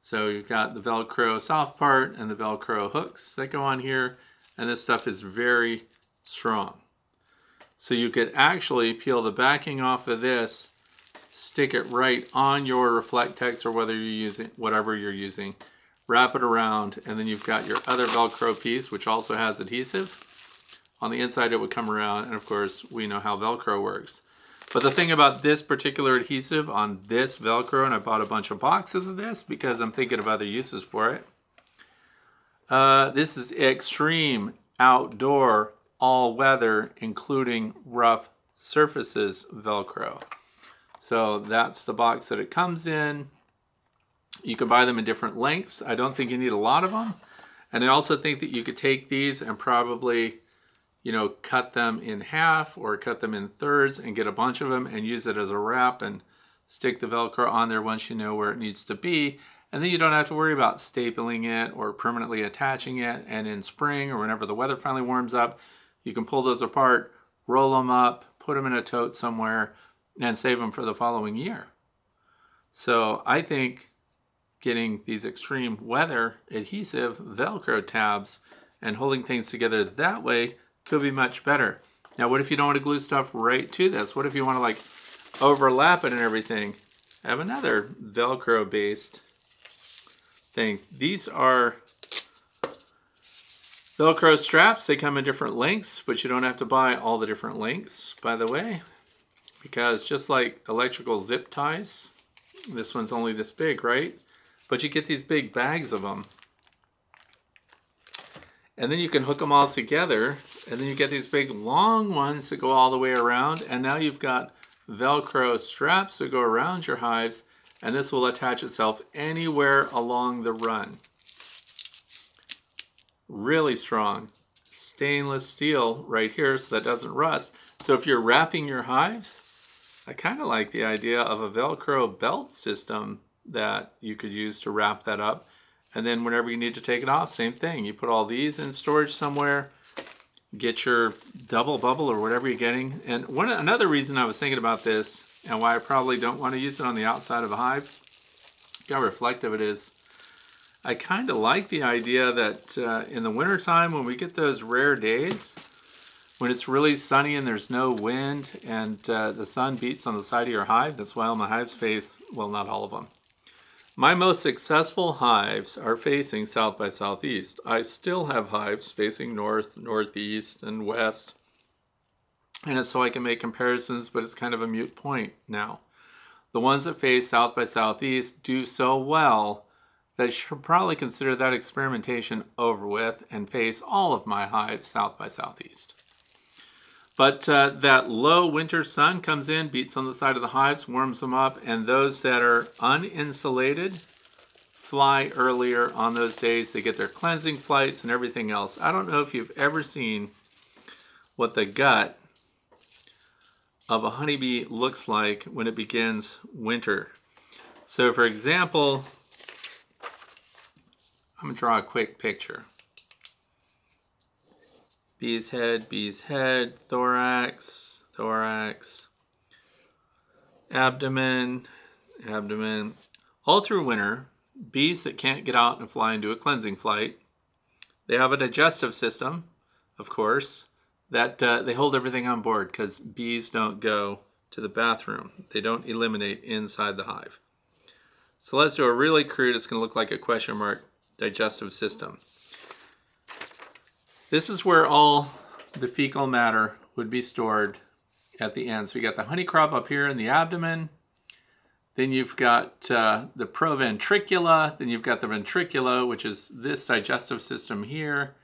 So you've got the Velcro soft part and the Velcro hooks that go on here, and this stuff is very strong. So you could actually peel the backing off of this, stick it right on your Reflectix or whether you're using whatever you're using, wrap it around, and then you've got your other Velcro piece, which also has adhesive. On the inside, it would come around, and of course, we know how Velcro works. But the thing about this particular adhesive on this Velcro, and I bought a bunch of boxes of this because I'm thinking of other uses for it. Uh, this is extreme outdoor all weather, including rough surfaces Velcro. So that's the box that it comes in. You can buy them in different lengths. I don't think you need a lot of them. And I also think that you could take these and probably you know, cut them in half or cut them in thirds and get a bunch of them and use it as a wrap and stick the Velcro on there once you know where it needs to be. And then you don't have to worry about stapling it or permanently attaching it. And in spring or whenever the weather finally warms up, you can pull those apart, roll them up, put them in a tote somewhere, and save them for the following year. So I think getting these extreme weather adhesive Velcro tabs and holding things together that way could be much better. Now, what if you don't want to glue stuff right to this? What if you want to like overlap it and everything? I have another Velcro based thing. These are Velcro straps. They come in different lengths, but you don't have to buy all the different lengths, by the way, because just like electrical zip ties, this one's only this big, right? But you get these big bags of them. And then you can hook them all together, and then you get these big long ones that go all the way around, and now you've got Velcro straps that go around your hives, and this will attach itself anywhere along the run. Really strong. Stainless steel right here so that doesn't rust. So if you're wrapping your hives, I kind of like the idea of a Velcro belt system that you could use to wrap that up. And then whenever you need to take it off, same thing. You put all these in storage somewhere, get your double bubble or whatever you're getting. And one another reason I was thinking about this and why I probably don't want to use it on the outside of a hive, how reflective it is. I kind of like the idea that uh, in the wintertime when we get those rare days, when it's really sunny and there's no wind and uh, the sun beats on the side of your hive, that's why all my hives face, well, not all of them. My most successful hives are facing south by southeast. I still have hives facing north, northeast, and west. And it's so I can make comparisons, but it's kind of a mute point now. The ones that face south by southeast do so well that I should probably consider that experimentation over with and face all of my hives south by southeast. But uh, that low winter sun comes in, beats on the side of the hives, warms them up, and those that are uninsulated fly earlier on those days. They get their cleansing flights and everything else. I don't know if you've ever seen what the gut of a honeybee looks like when it begins winter. So, for example, I'm going to draw a quick picture bee's head, bee's head, thorax, thorax, abdomen, abdomen. All through winter, bees that can't get out and fly do a cleansing flight, they have a digestive system, of course, that uh, they hold everything on board because bees don't go to the bathroom. They don't eliminate inside the hive. So let's do a really crude, it's going to look like a question mark digestive system. This is where all the fecal matter would be stored at the end. So you got the honey crop up here in the abdomen. Then you've got uh, the proventricula. Then you've got the ventricula, which is this digestive system here.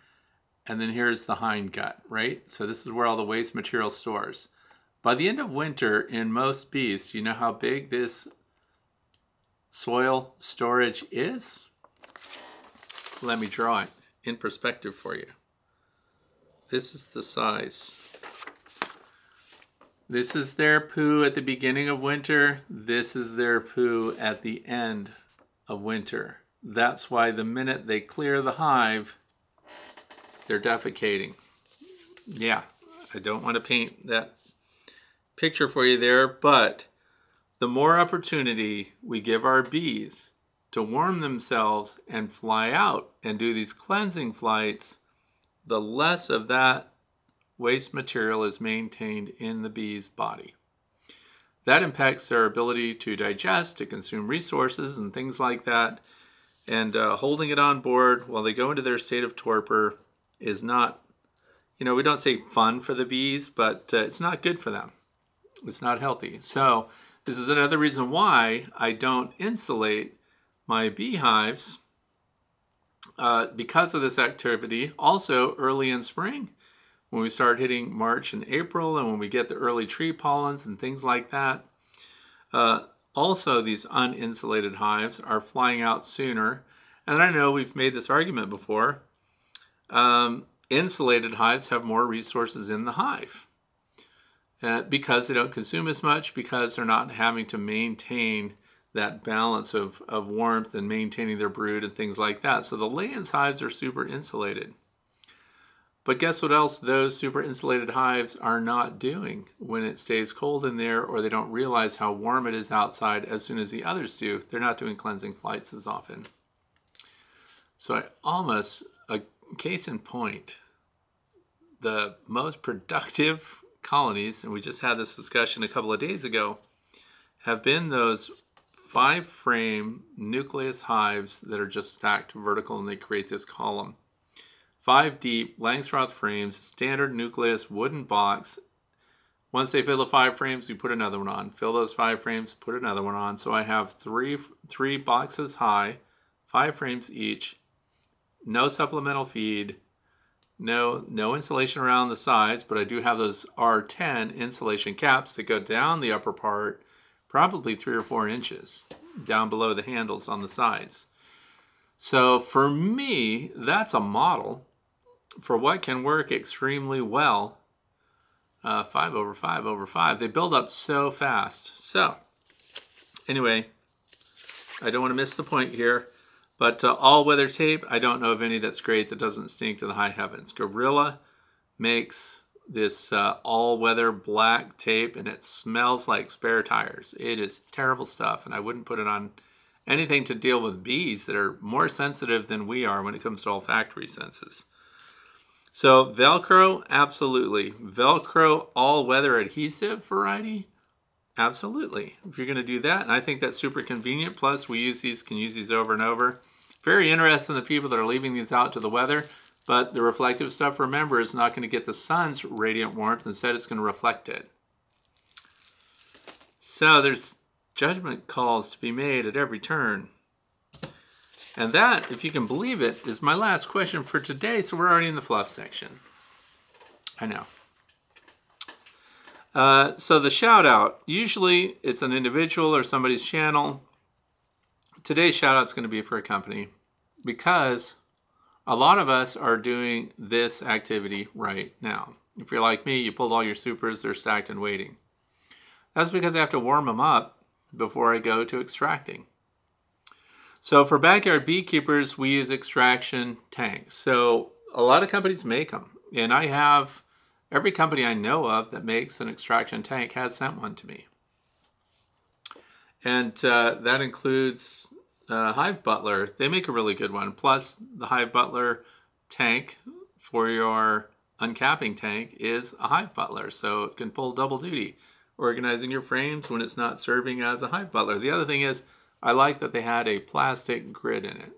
And then here's the hind gut, right? So this is where all the waste material stores. By the end of winter, in most bees, do you know how big this soil storage is? Let me draw it in perspective for you. This is the size. This is their poo at the beginning of winter. This is their poo at the end of winter. That's why the minute they clear the hive, they're defecating. Yeah, I don't want to paint that picture for you there, but the more opportunity we give our bees to warm themselves and fly out and do these cleansing flights, the less of that waste material is maintained in the bee's body. That impacts their ability to digest, to consume resources, and things like that. And uh, holding it on board while they go into their state of torpor is not, you know, we don't say fun for the bees, but uh, it's not good for them. It's not healthy. So, this is another reason why I don't insulate my beehives uh, because of this activity, also early in spring, when we start hitting March and April, and when we get the early tree pollens and things like that, uh, also these uninsulated hives are flying out sooner. And I know we've made this argument before. Um, insulated hives have more resources in the hive uh, because they don't consume as much, because they're not having to maintain that balance of, of warmth and maintaining their brood and things like that. So the Layens hives are super insulated. But guess what else those super insulated hives are not doing when it stays cold in there or they don't realize how warm it is outside as soon as the others do? They're not doing cleansing flights as often. So I almost, a case in point, the most productive [laughs] colonies, and we just had this discussion a couple of days ago, have been those five frame nucleus hives that are just stacked vertical and they create this column. Five deep Langstroth frames, standard nucleus wooden box. Once they fill the five frames, we put another one on. Fill those five frames, put another one on. So I have three three boxes high, five frames each. No supplemental feed, no no insulation around the sides, but I do have those R10 insulation caps that go down the upper part probably three or four inches down below the handles on the sides. So for me, that's a model for what can work extremely well. Uh, 5 over 5 over 5. They build up so fast. So, anyway, I don't want to miss the point here. But uh, all weather tape, I don't know of any that's great that doesn't stink to the high heavens. Gorilla makes this uh, all weather black tape and it smells like spare tires. It is terrible stuff, and I wouldn't put it on anything to deal with bees that are more sensitive than we are when it comes to olfactory senses. So, Velcro, absolutely. Velcro all weather adhesive variety, absolutely. If you're going to do that, and I think that's super convenient. Plus, we use these, can use these over and over. Very interesting the people that are leaving these out to the weather but the reflective stuff, remember, is not going to get the sun's radiant warmth. Instead, it's going to reflect it. So there's judgment calls to be made at every turn. And that, if you can believe it, is my last question for today. So we're already in the fluff section. I know. Uh, so the shout out, usually it's an individual or somebody's channel. Today's shout out is going to be for a company because a lot of us are doing this activity right now. If you're like me, you pulled all your supers, they're stacked and waiting. That's because I have to warm them up before I go to extracting. So for backyard beekeepers, we use extraction tanks. So a lot of companies make them, and I have every company I know of that makes an extraction tank has sent one to me. And uh, that includes uh, Hive Butler, they make a really good one. Plus, the Hive Butler tank for your uncapping tank is a Hive Butler, so it can pull double duty, organizing your frames when it's not serving as a Hive Butler. The other thing is, I like that they had a plastic grid in it.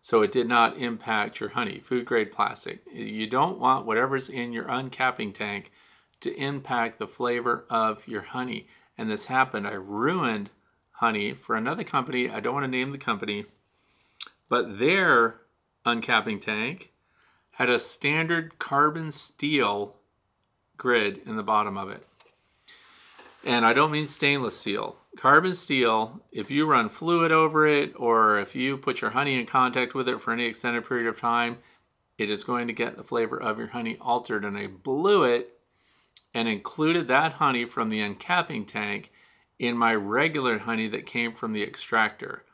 So it did not impact your honey, food grade plastic. You don't want whatever's in your uncapping tank to impact the flavor of your honey. And this happened. I ruined honey for another company. I don't want to name the company, but their uncapping tank had a standard carbon steel grid in the bottom of it. And I don't mean stainless steel. Carbon steel, if you run fluid over it or if you put your honey in contact with it for any extended period of time, it is going to get the flavor of your honey altered. And I blew it and included that honey from the uncapping tank in my regular honey that came from the extractor.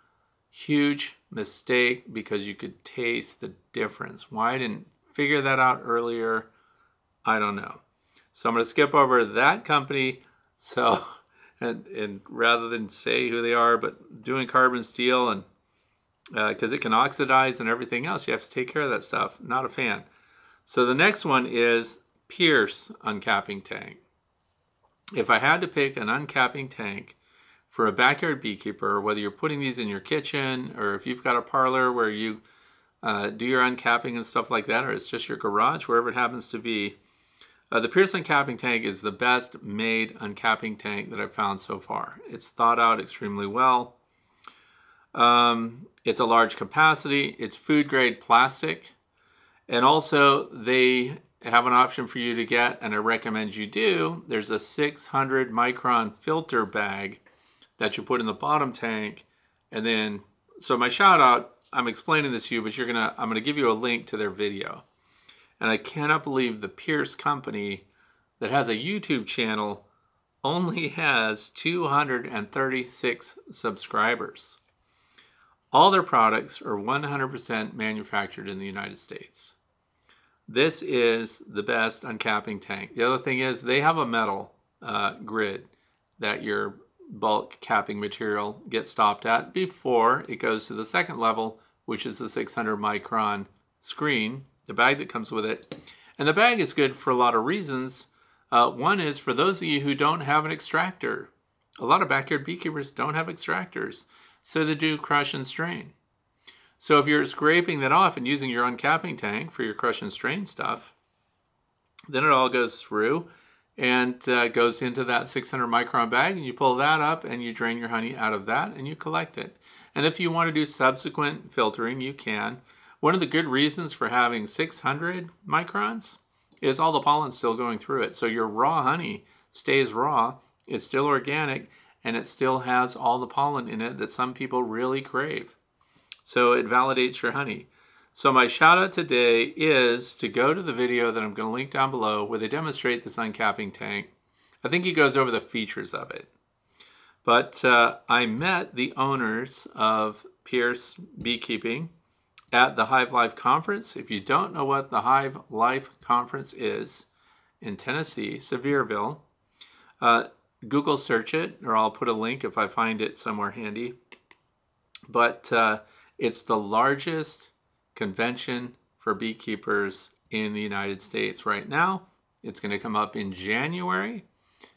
Huge mistake because you could taste the difference. Why I didn't figure that out earlier, I don't know. So I'm going to skip over that company. So, [laughs] and, and rather than say who they are, but doing carbon steel and because uh, it can oxidize and everything else, you have to take care of that stuff. Not a fan. So the next one is Pierce uncapping tank if I had to pick an uncapping tank for a backyard beekeeper, whether you're putting these in your kitchen or if you've got a parlor where you uh, do your uncapping and stuff like that, or it's just your garage, wherever it happens to be, uh, the Pierce uncapping tank is the best made uncapping tank that I've found so far. It's thought out extremely well. Um, it's a large capacity. It's food grade plastic. And also, they have an option for you to get, and I recommend you do. There's a 600 micron filter bag that you put in the bottom tank, and then so my shout out. I'm explaining this to you, but you're gonna I'm gonna give you a link to their video, And I cannot believe the Pierce company that has a YouTube channel only has 236 subscribers. All their products are 100% manufactured in the United States. This is the best uncapping tank. The other thing is they have a metal uh, grid that your bulk capping material gets stopped at before it goes to the second level, which is the 600 micron screen, the bag that comes with it. And the bag is good for a lot of reasons. Uh, one is for those of you who don't have an extractor. A lot of backyard beekeepers don't have extractors, so they do crush and strain. So if you're scraping that off and using your uncapping tank for your crush and strain stuff, then it all goes through and uh, goes into that 600 micron bag and you pull that up and you drain your honey out of that and you collect it. And if you want to do subsequent filtering, you can. One of the good reasons for having 600 microns is all the pollen still going through it. So your raw honey stays raw, it's still organic, and it still has all the pollen in it that some people really crave. So it validates your honey. So my shout out today is to go to the video that I'm going to link down below where they demonstrate this uncapping tank. I think he goes over the features of it. But uh, I met the owners of Pierce Beekeeping at the Hive Life Conference. If you don't know what the Hive Life Conference is in Tennessee, Sevierville, uh, Google search it, or I'll put a link if I find it somewhere handy. But uh, it's the largest convention for beekeepers in the United States right now. It's going to come up in January,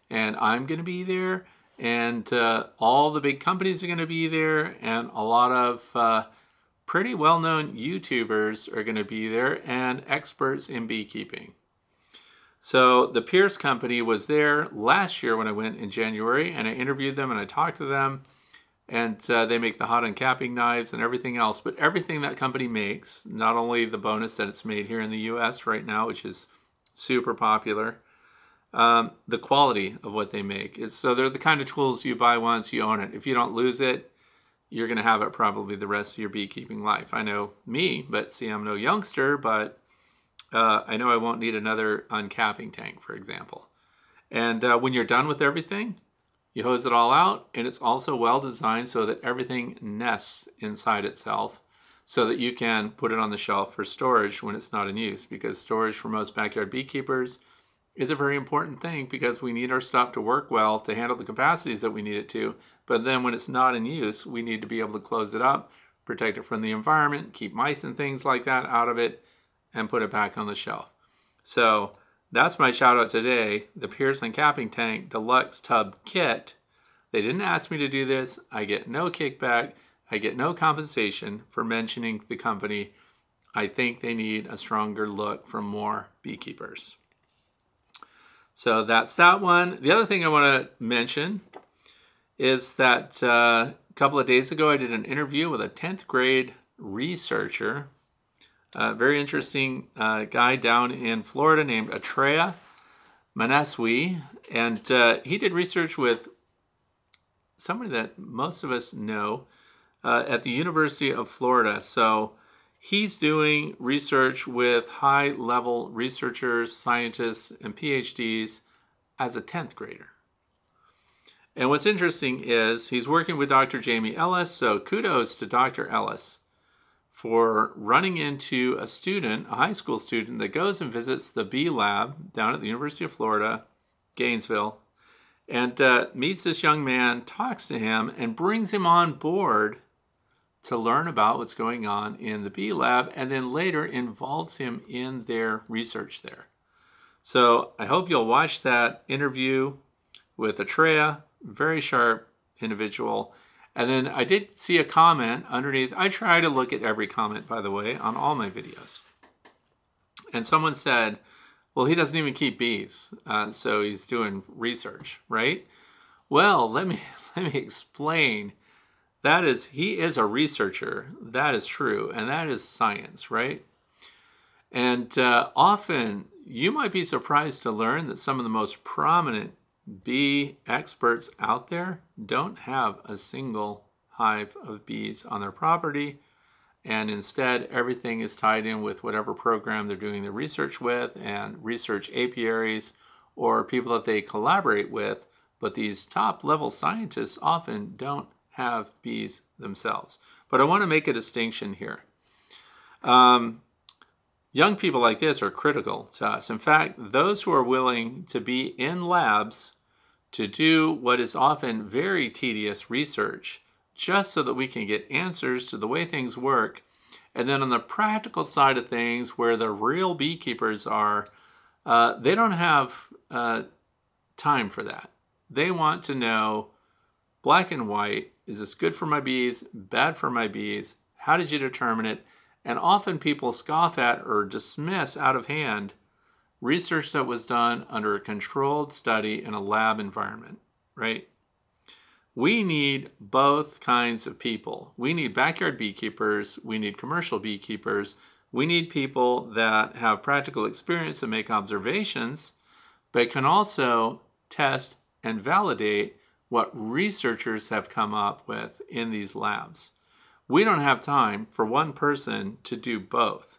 and I'm going to be there, and uh, all the big companies are going to be there, and a lot of uh, pretty well known YouTubers are going to be there, and experts in beekeeping. So the Pierce Company was there last year when I went in January, and I interviewed them and I talked to them. And uh, they make the hot uncapping knives and everything else. But everything that company makes, not only the bonus that it's made here in the U.S. right now, which is super popular, um, the quality of what they make. so they're the kind of tools you buy once, you own it. If you don't lose it, you're going to have it probably the rest of your beekeeping life. I know me, but see, I'm no youngster, but uh, I know I won't need another uncapping tank, for example. And uh, when you're done with everything, you hose it all out, and it's also well designed so that everything nests inside itself so that you can put it on the shelf for storage when it's not in use. Because storage for most backyard beekeepers is a very important thing because we need our stuff to work well to handle the capacities that we need it to. But then when it's not in use, we need to be able to close it up, protect it from the environment, keep mice and things like that out of it, and put it back on the shelf. So that's my shout out today the Pierce Uncapping Tank Deluxe Tub Kit. They didn't ask me to do this. I get no kickback. I get no compensation for mentioning the company. I think they need a stronger look from more beekeepers. So that's that one. The other thing I want to mention is that uh, a couple of days ago I did an interview with a 10th grade researcher a very interesting uh, guy down in Florida named Atreya Manaswi. And uh, he did research with somebody that most of us know uh, at the University of Florida. So he's doing research with high level researchers, scientists, and PhDs as a 10th grader. And what's interesting is he's working with Dr. Jamie Ellis. So kudos to Dr. Ellis for running into a student, a high school student, that goes and visits the bee lab down at the University of Florida, Gainesville, and uh, meets this young man, talks to him, and brings him on board to learn about what's going on in the bee lab, and then later involves him in their research there. So I hope you'll watch that interview with Atreya, very sharp individual and then I did see a comment underneath. I try to look at every comment, by the way, on all my videos. And someone said, well, he doesn't even keep bees, uh, so he's doing research, right? Well, let me [laughs] let me explain. That is, he is a researcher. That is true, and that is science, right? And uh, often you might be surprised to learn that some of the most prominent bee experts out there don't have a single hive of bees on their property and instead everything is tied in with whatever program they're doing the research with and research apiaries or people that they collaborate with. But these top level scientists often don't have bees themselves. But I want to make a distinction here. Um, young people like this are critical to us. In fact, those who are willing to be in labs to do what is often very tedious research just so that we can get answers to the way things work. And then on the practical side of things, where the real beekeepers are, uh, they don't have uh, time for that. They want to know black and white is this good for my bees, bad for my bees? How did you determine it? And often people scoff at or dismiss out of hand research that was done under a controlled study in a lab environment, right? We need both kinds of people. We need backyard beekeepers, we need commercial beekeepers, we need people that have practical experience and make observations, but can also test and validate what researchers have come up with in these labs. We don't have time for one person to do both.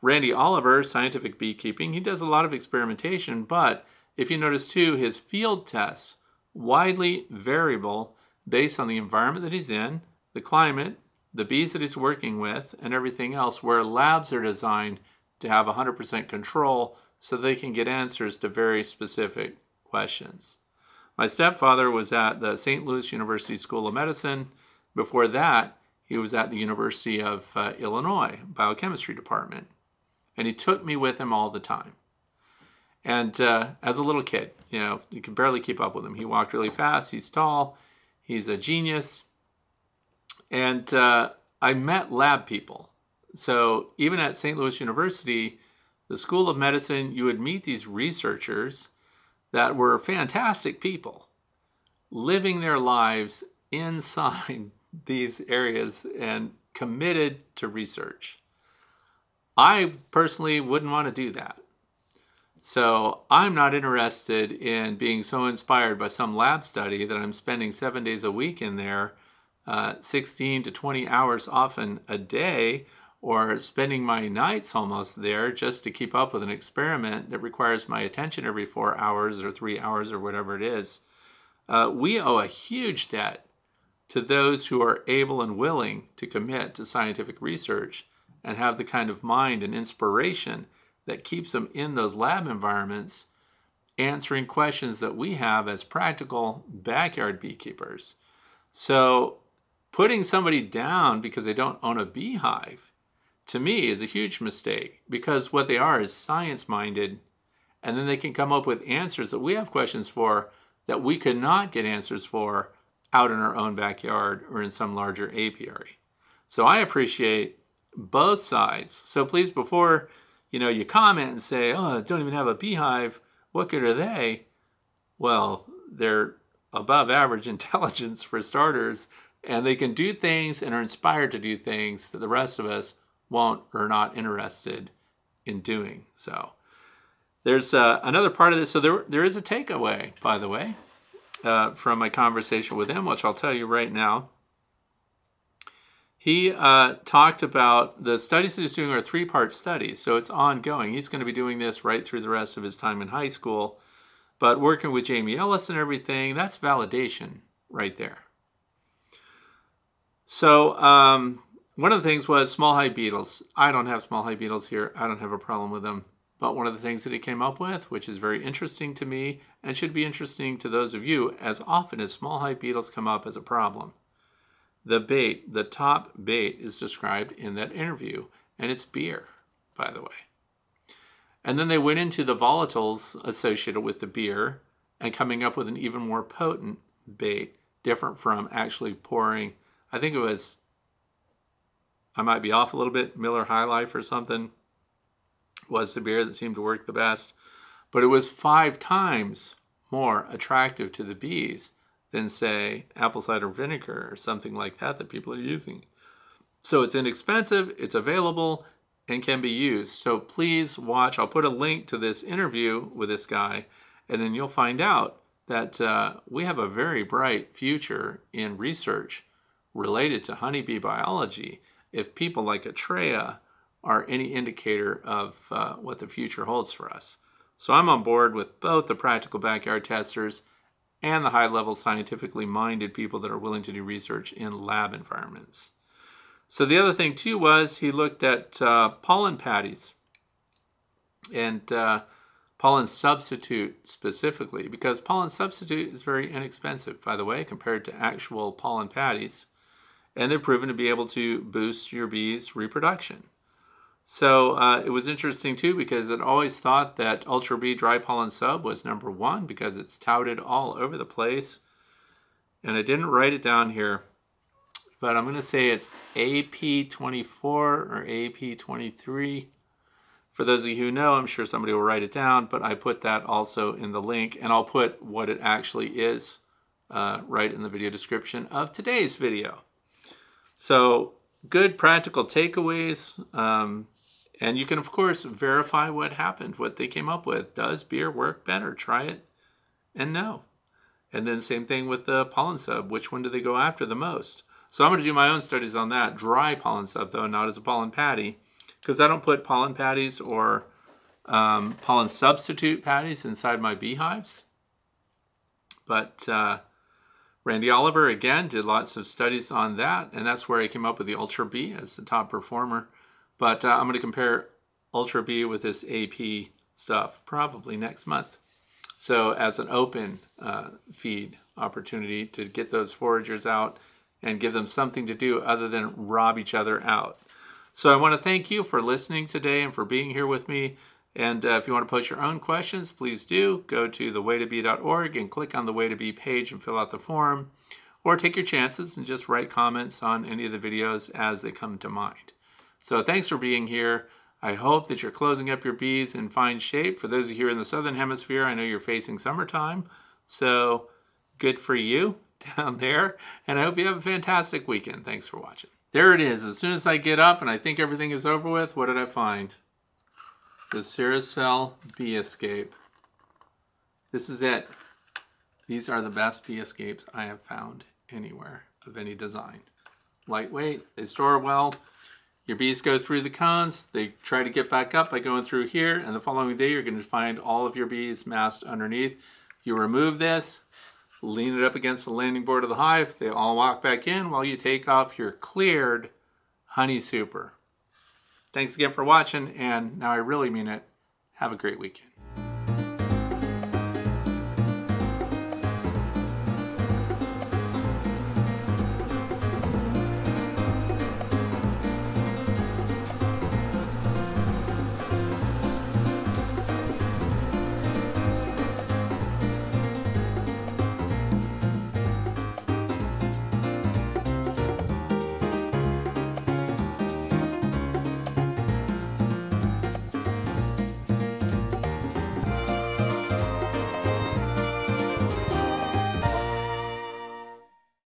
Randy Oliver, Scientific Beekeeping, he does a lot of experimentation, but if you notice too, his field tests widely variable based on the environment that he's in, the climate, the bees that he's working with, and everything else, where labs are designed to have 100% control so they can get answers to very specific questions. My stepfather was at the St. Louis University School of Medicine. Before that, he was at the University of uh, Illinois Biochemistry Department. And he took me with him all the time. And uh, as a little kid, you know, you could barely keep up with him. He walked really fast. He's tall. He's a genius. And uh, I met lab people. So even at St. Louis University, the School of Medicine, you would meet these researchers that were fantastic people living their lives [laughs] inside these areas and committed to research. I personally wouldn't want to do that. So I'm not interested in being so inspired by some lab study that I'm spending seven days a week in there, uh, 16 to 20 hours often a day, or spending my nights almost there just to keep up with an experiment that requires my attention every four hours or three hours or whatever it is. Uh, we owe a huge debt to those who are able and willing to commit to scientific research and have the kind of mind and inspiration that keeps them in those lab environments answering questions that we have as practical backyard beekeepers. So, putting somebody down because they don't own a beehive to me is a huge mistake because what they are is science minded and then they can come up with answers that we have questions for that we could not get answers for out in our own backyard or in some larger apiary. So I appreciate both sides. So please before you know, you comment and say, oh, don't even have a beehive. What good are they? Well, they're above average [laughs] intelligence for starters, and they can do things and are inspired to do things that the rest of us won't or are not interested in doing. So there's uh, another part of this. So there, there is a takeaway, by the way, uh, from my conversation with him, which I'll tell you right now. He uh, talked about the studies that he's doing are three part studies, so it's ongoing. He's going to be doing this right through the rest of his time in high school. But working with Jamie Ellis and everything, that's validation right there. So, um, one of the things was small hive beetles. I don't have small hive beetles here, I don't have a problem with them. But one of the things that he came up with, which is very interesting to me and should be interesting to those of you, as often as small hive beetles come up as a problem the bait, the top bait, is described in that interview, and it's beer, by the way. And then they went into the volatiles associated with the beer and coming up with an even more potent bait, different from actually pouring. I think it was, I might be off a little bit, Miller High Life or something was the beer that seemed to work the best. But it was five times more attractive to the bees than, say, apple cider vinegar or something like that that people are using. So it's inexpensive, it's available, and can be used. So please watch. I'll put a link to this interview with this guy, and then you'll find out that uh, we have a very bright future in research related to honeybee biology if people like Atreya are any indicator of uh, what the future holds for us. So I'm on board with both the practical backyard testers and the high level scientifically minded people that are willing to do research in lab environments. So the other thing too was he looked at uh, pollen patties and uh, pollen substitute specifically because pollen substitute is very inexpensive, by the way, compared to actual pollen patties. And they've proven to be able to boost your bees' reproduction. So uh, it was interesting too because it always thought that Ultra Bee dry pollen sub was number one because it's touted all over the place. And I didn't write it down here, but I'm going to say it's AP24 or AP23. For those of you who know, I'm sure somebody will write it down, but I put that also in the link, and I'll put what it actually is uh, right in the video description of today's video. So, good practical takeaways. Um, and you can, of course, verify what happened, what they came up with. Does beer work better? Try it and know. And then, same thing with the pollen sub. Which one do they go after the most? So, I'm going to do my own studies on that. Dry pollen sub, though, not as a pollen patty because I don't put pollen patties or um, pollen substitute patties inside my beehives. But uh, Randy Oliver, again, did lots of studies on that, and that's where I came up with the Ultra Bee as the top performer. But uh, I'm going to compare Ultra Bee with this AP stuff probably next month. So, as an open uh, feed opportunity to get those foragers out and give them something to do other than rob each other out. So I want to thank you for listening today and for being here with me. And uh, if you want to post your own questions, please do. Go to thewaytobee.org and click on the Way to Bee page and fill out the form. Or take your chances and just write comments on any of the videos as they come to mind. So thanks for being here. I hope that you're closing up your bees in fine shape. For those of you here in the southern hemisphere, I know you're facing summertime. So good for you [laughs] down there. And I hope you have a fantastic weekend. Thanks for watching. There it is. As soon as I get up and I think everything is over with, what did I find? The Ceracell Bee Escape. This is it. These are the best bee escapes I have found anywhere of any design. Lightweight, they store well. Your bees go through the cones, they try to get back up by going through here, and the following day you're going to find all of your bees massed underneath. You remove this, lean it up against the landing board of the hive. They all walk back in while you take off your cleared honey super. Thanks again for watching, and now I really mean it. Have a great weekend.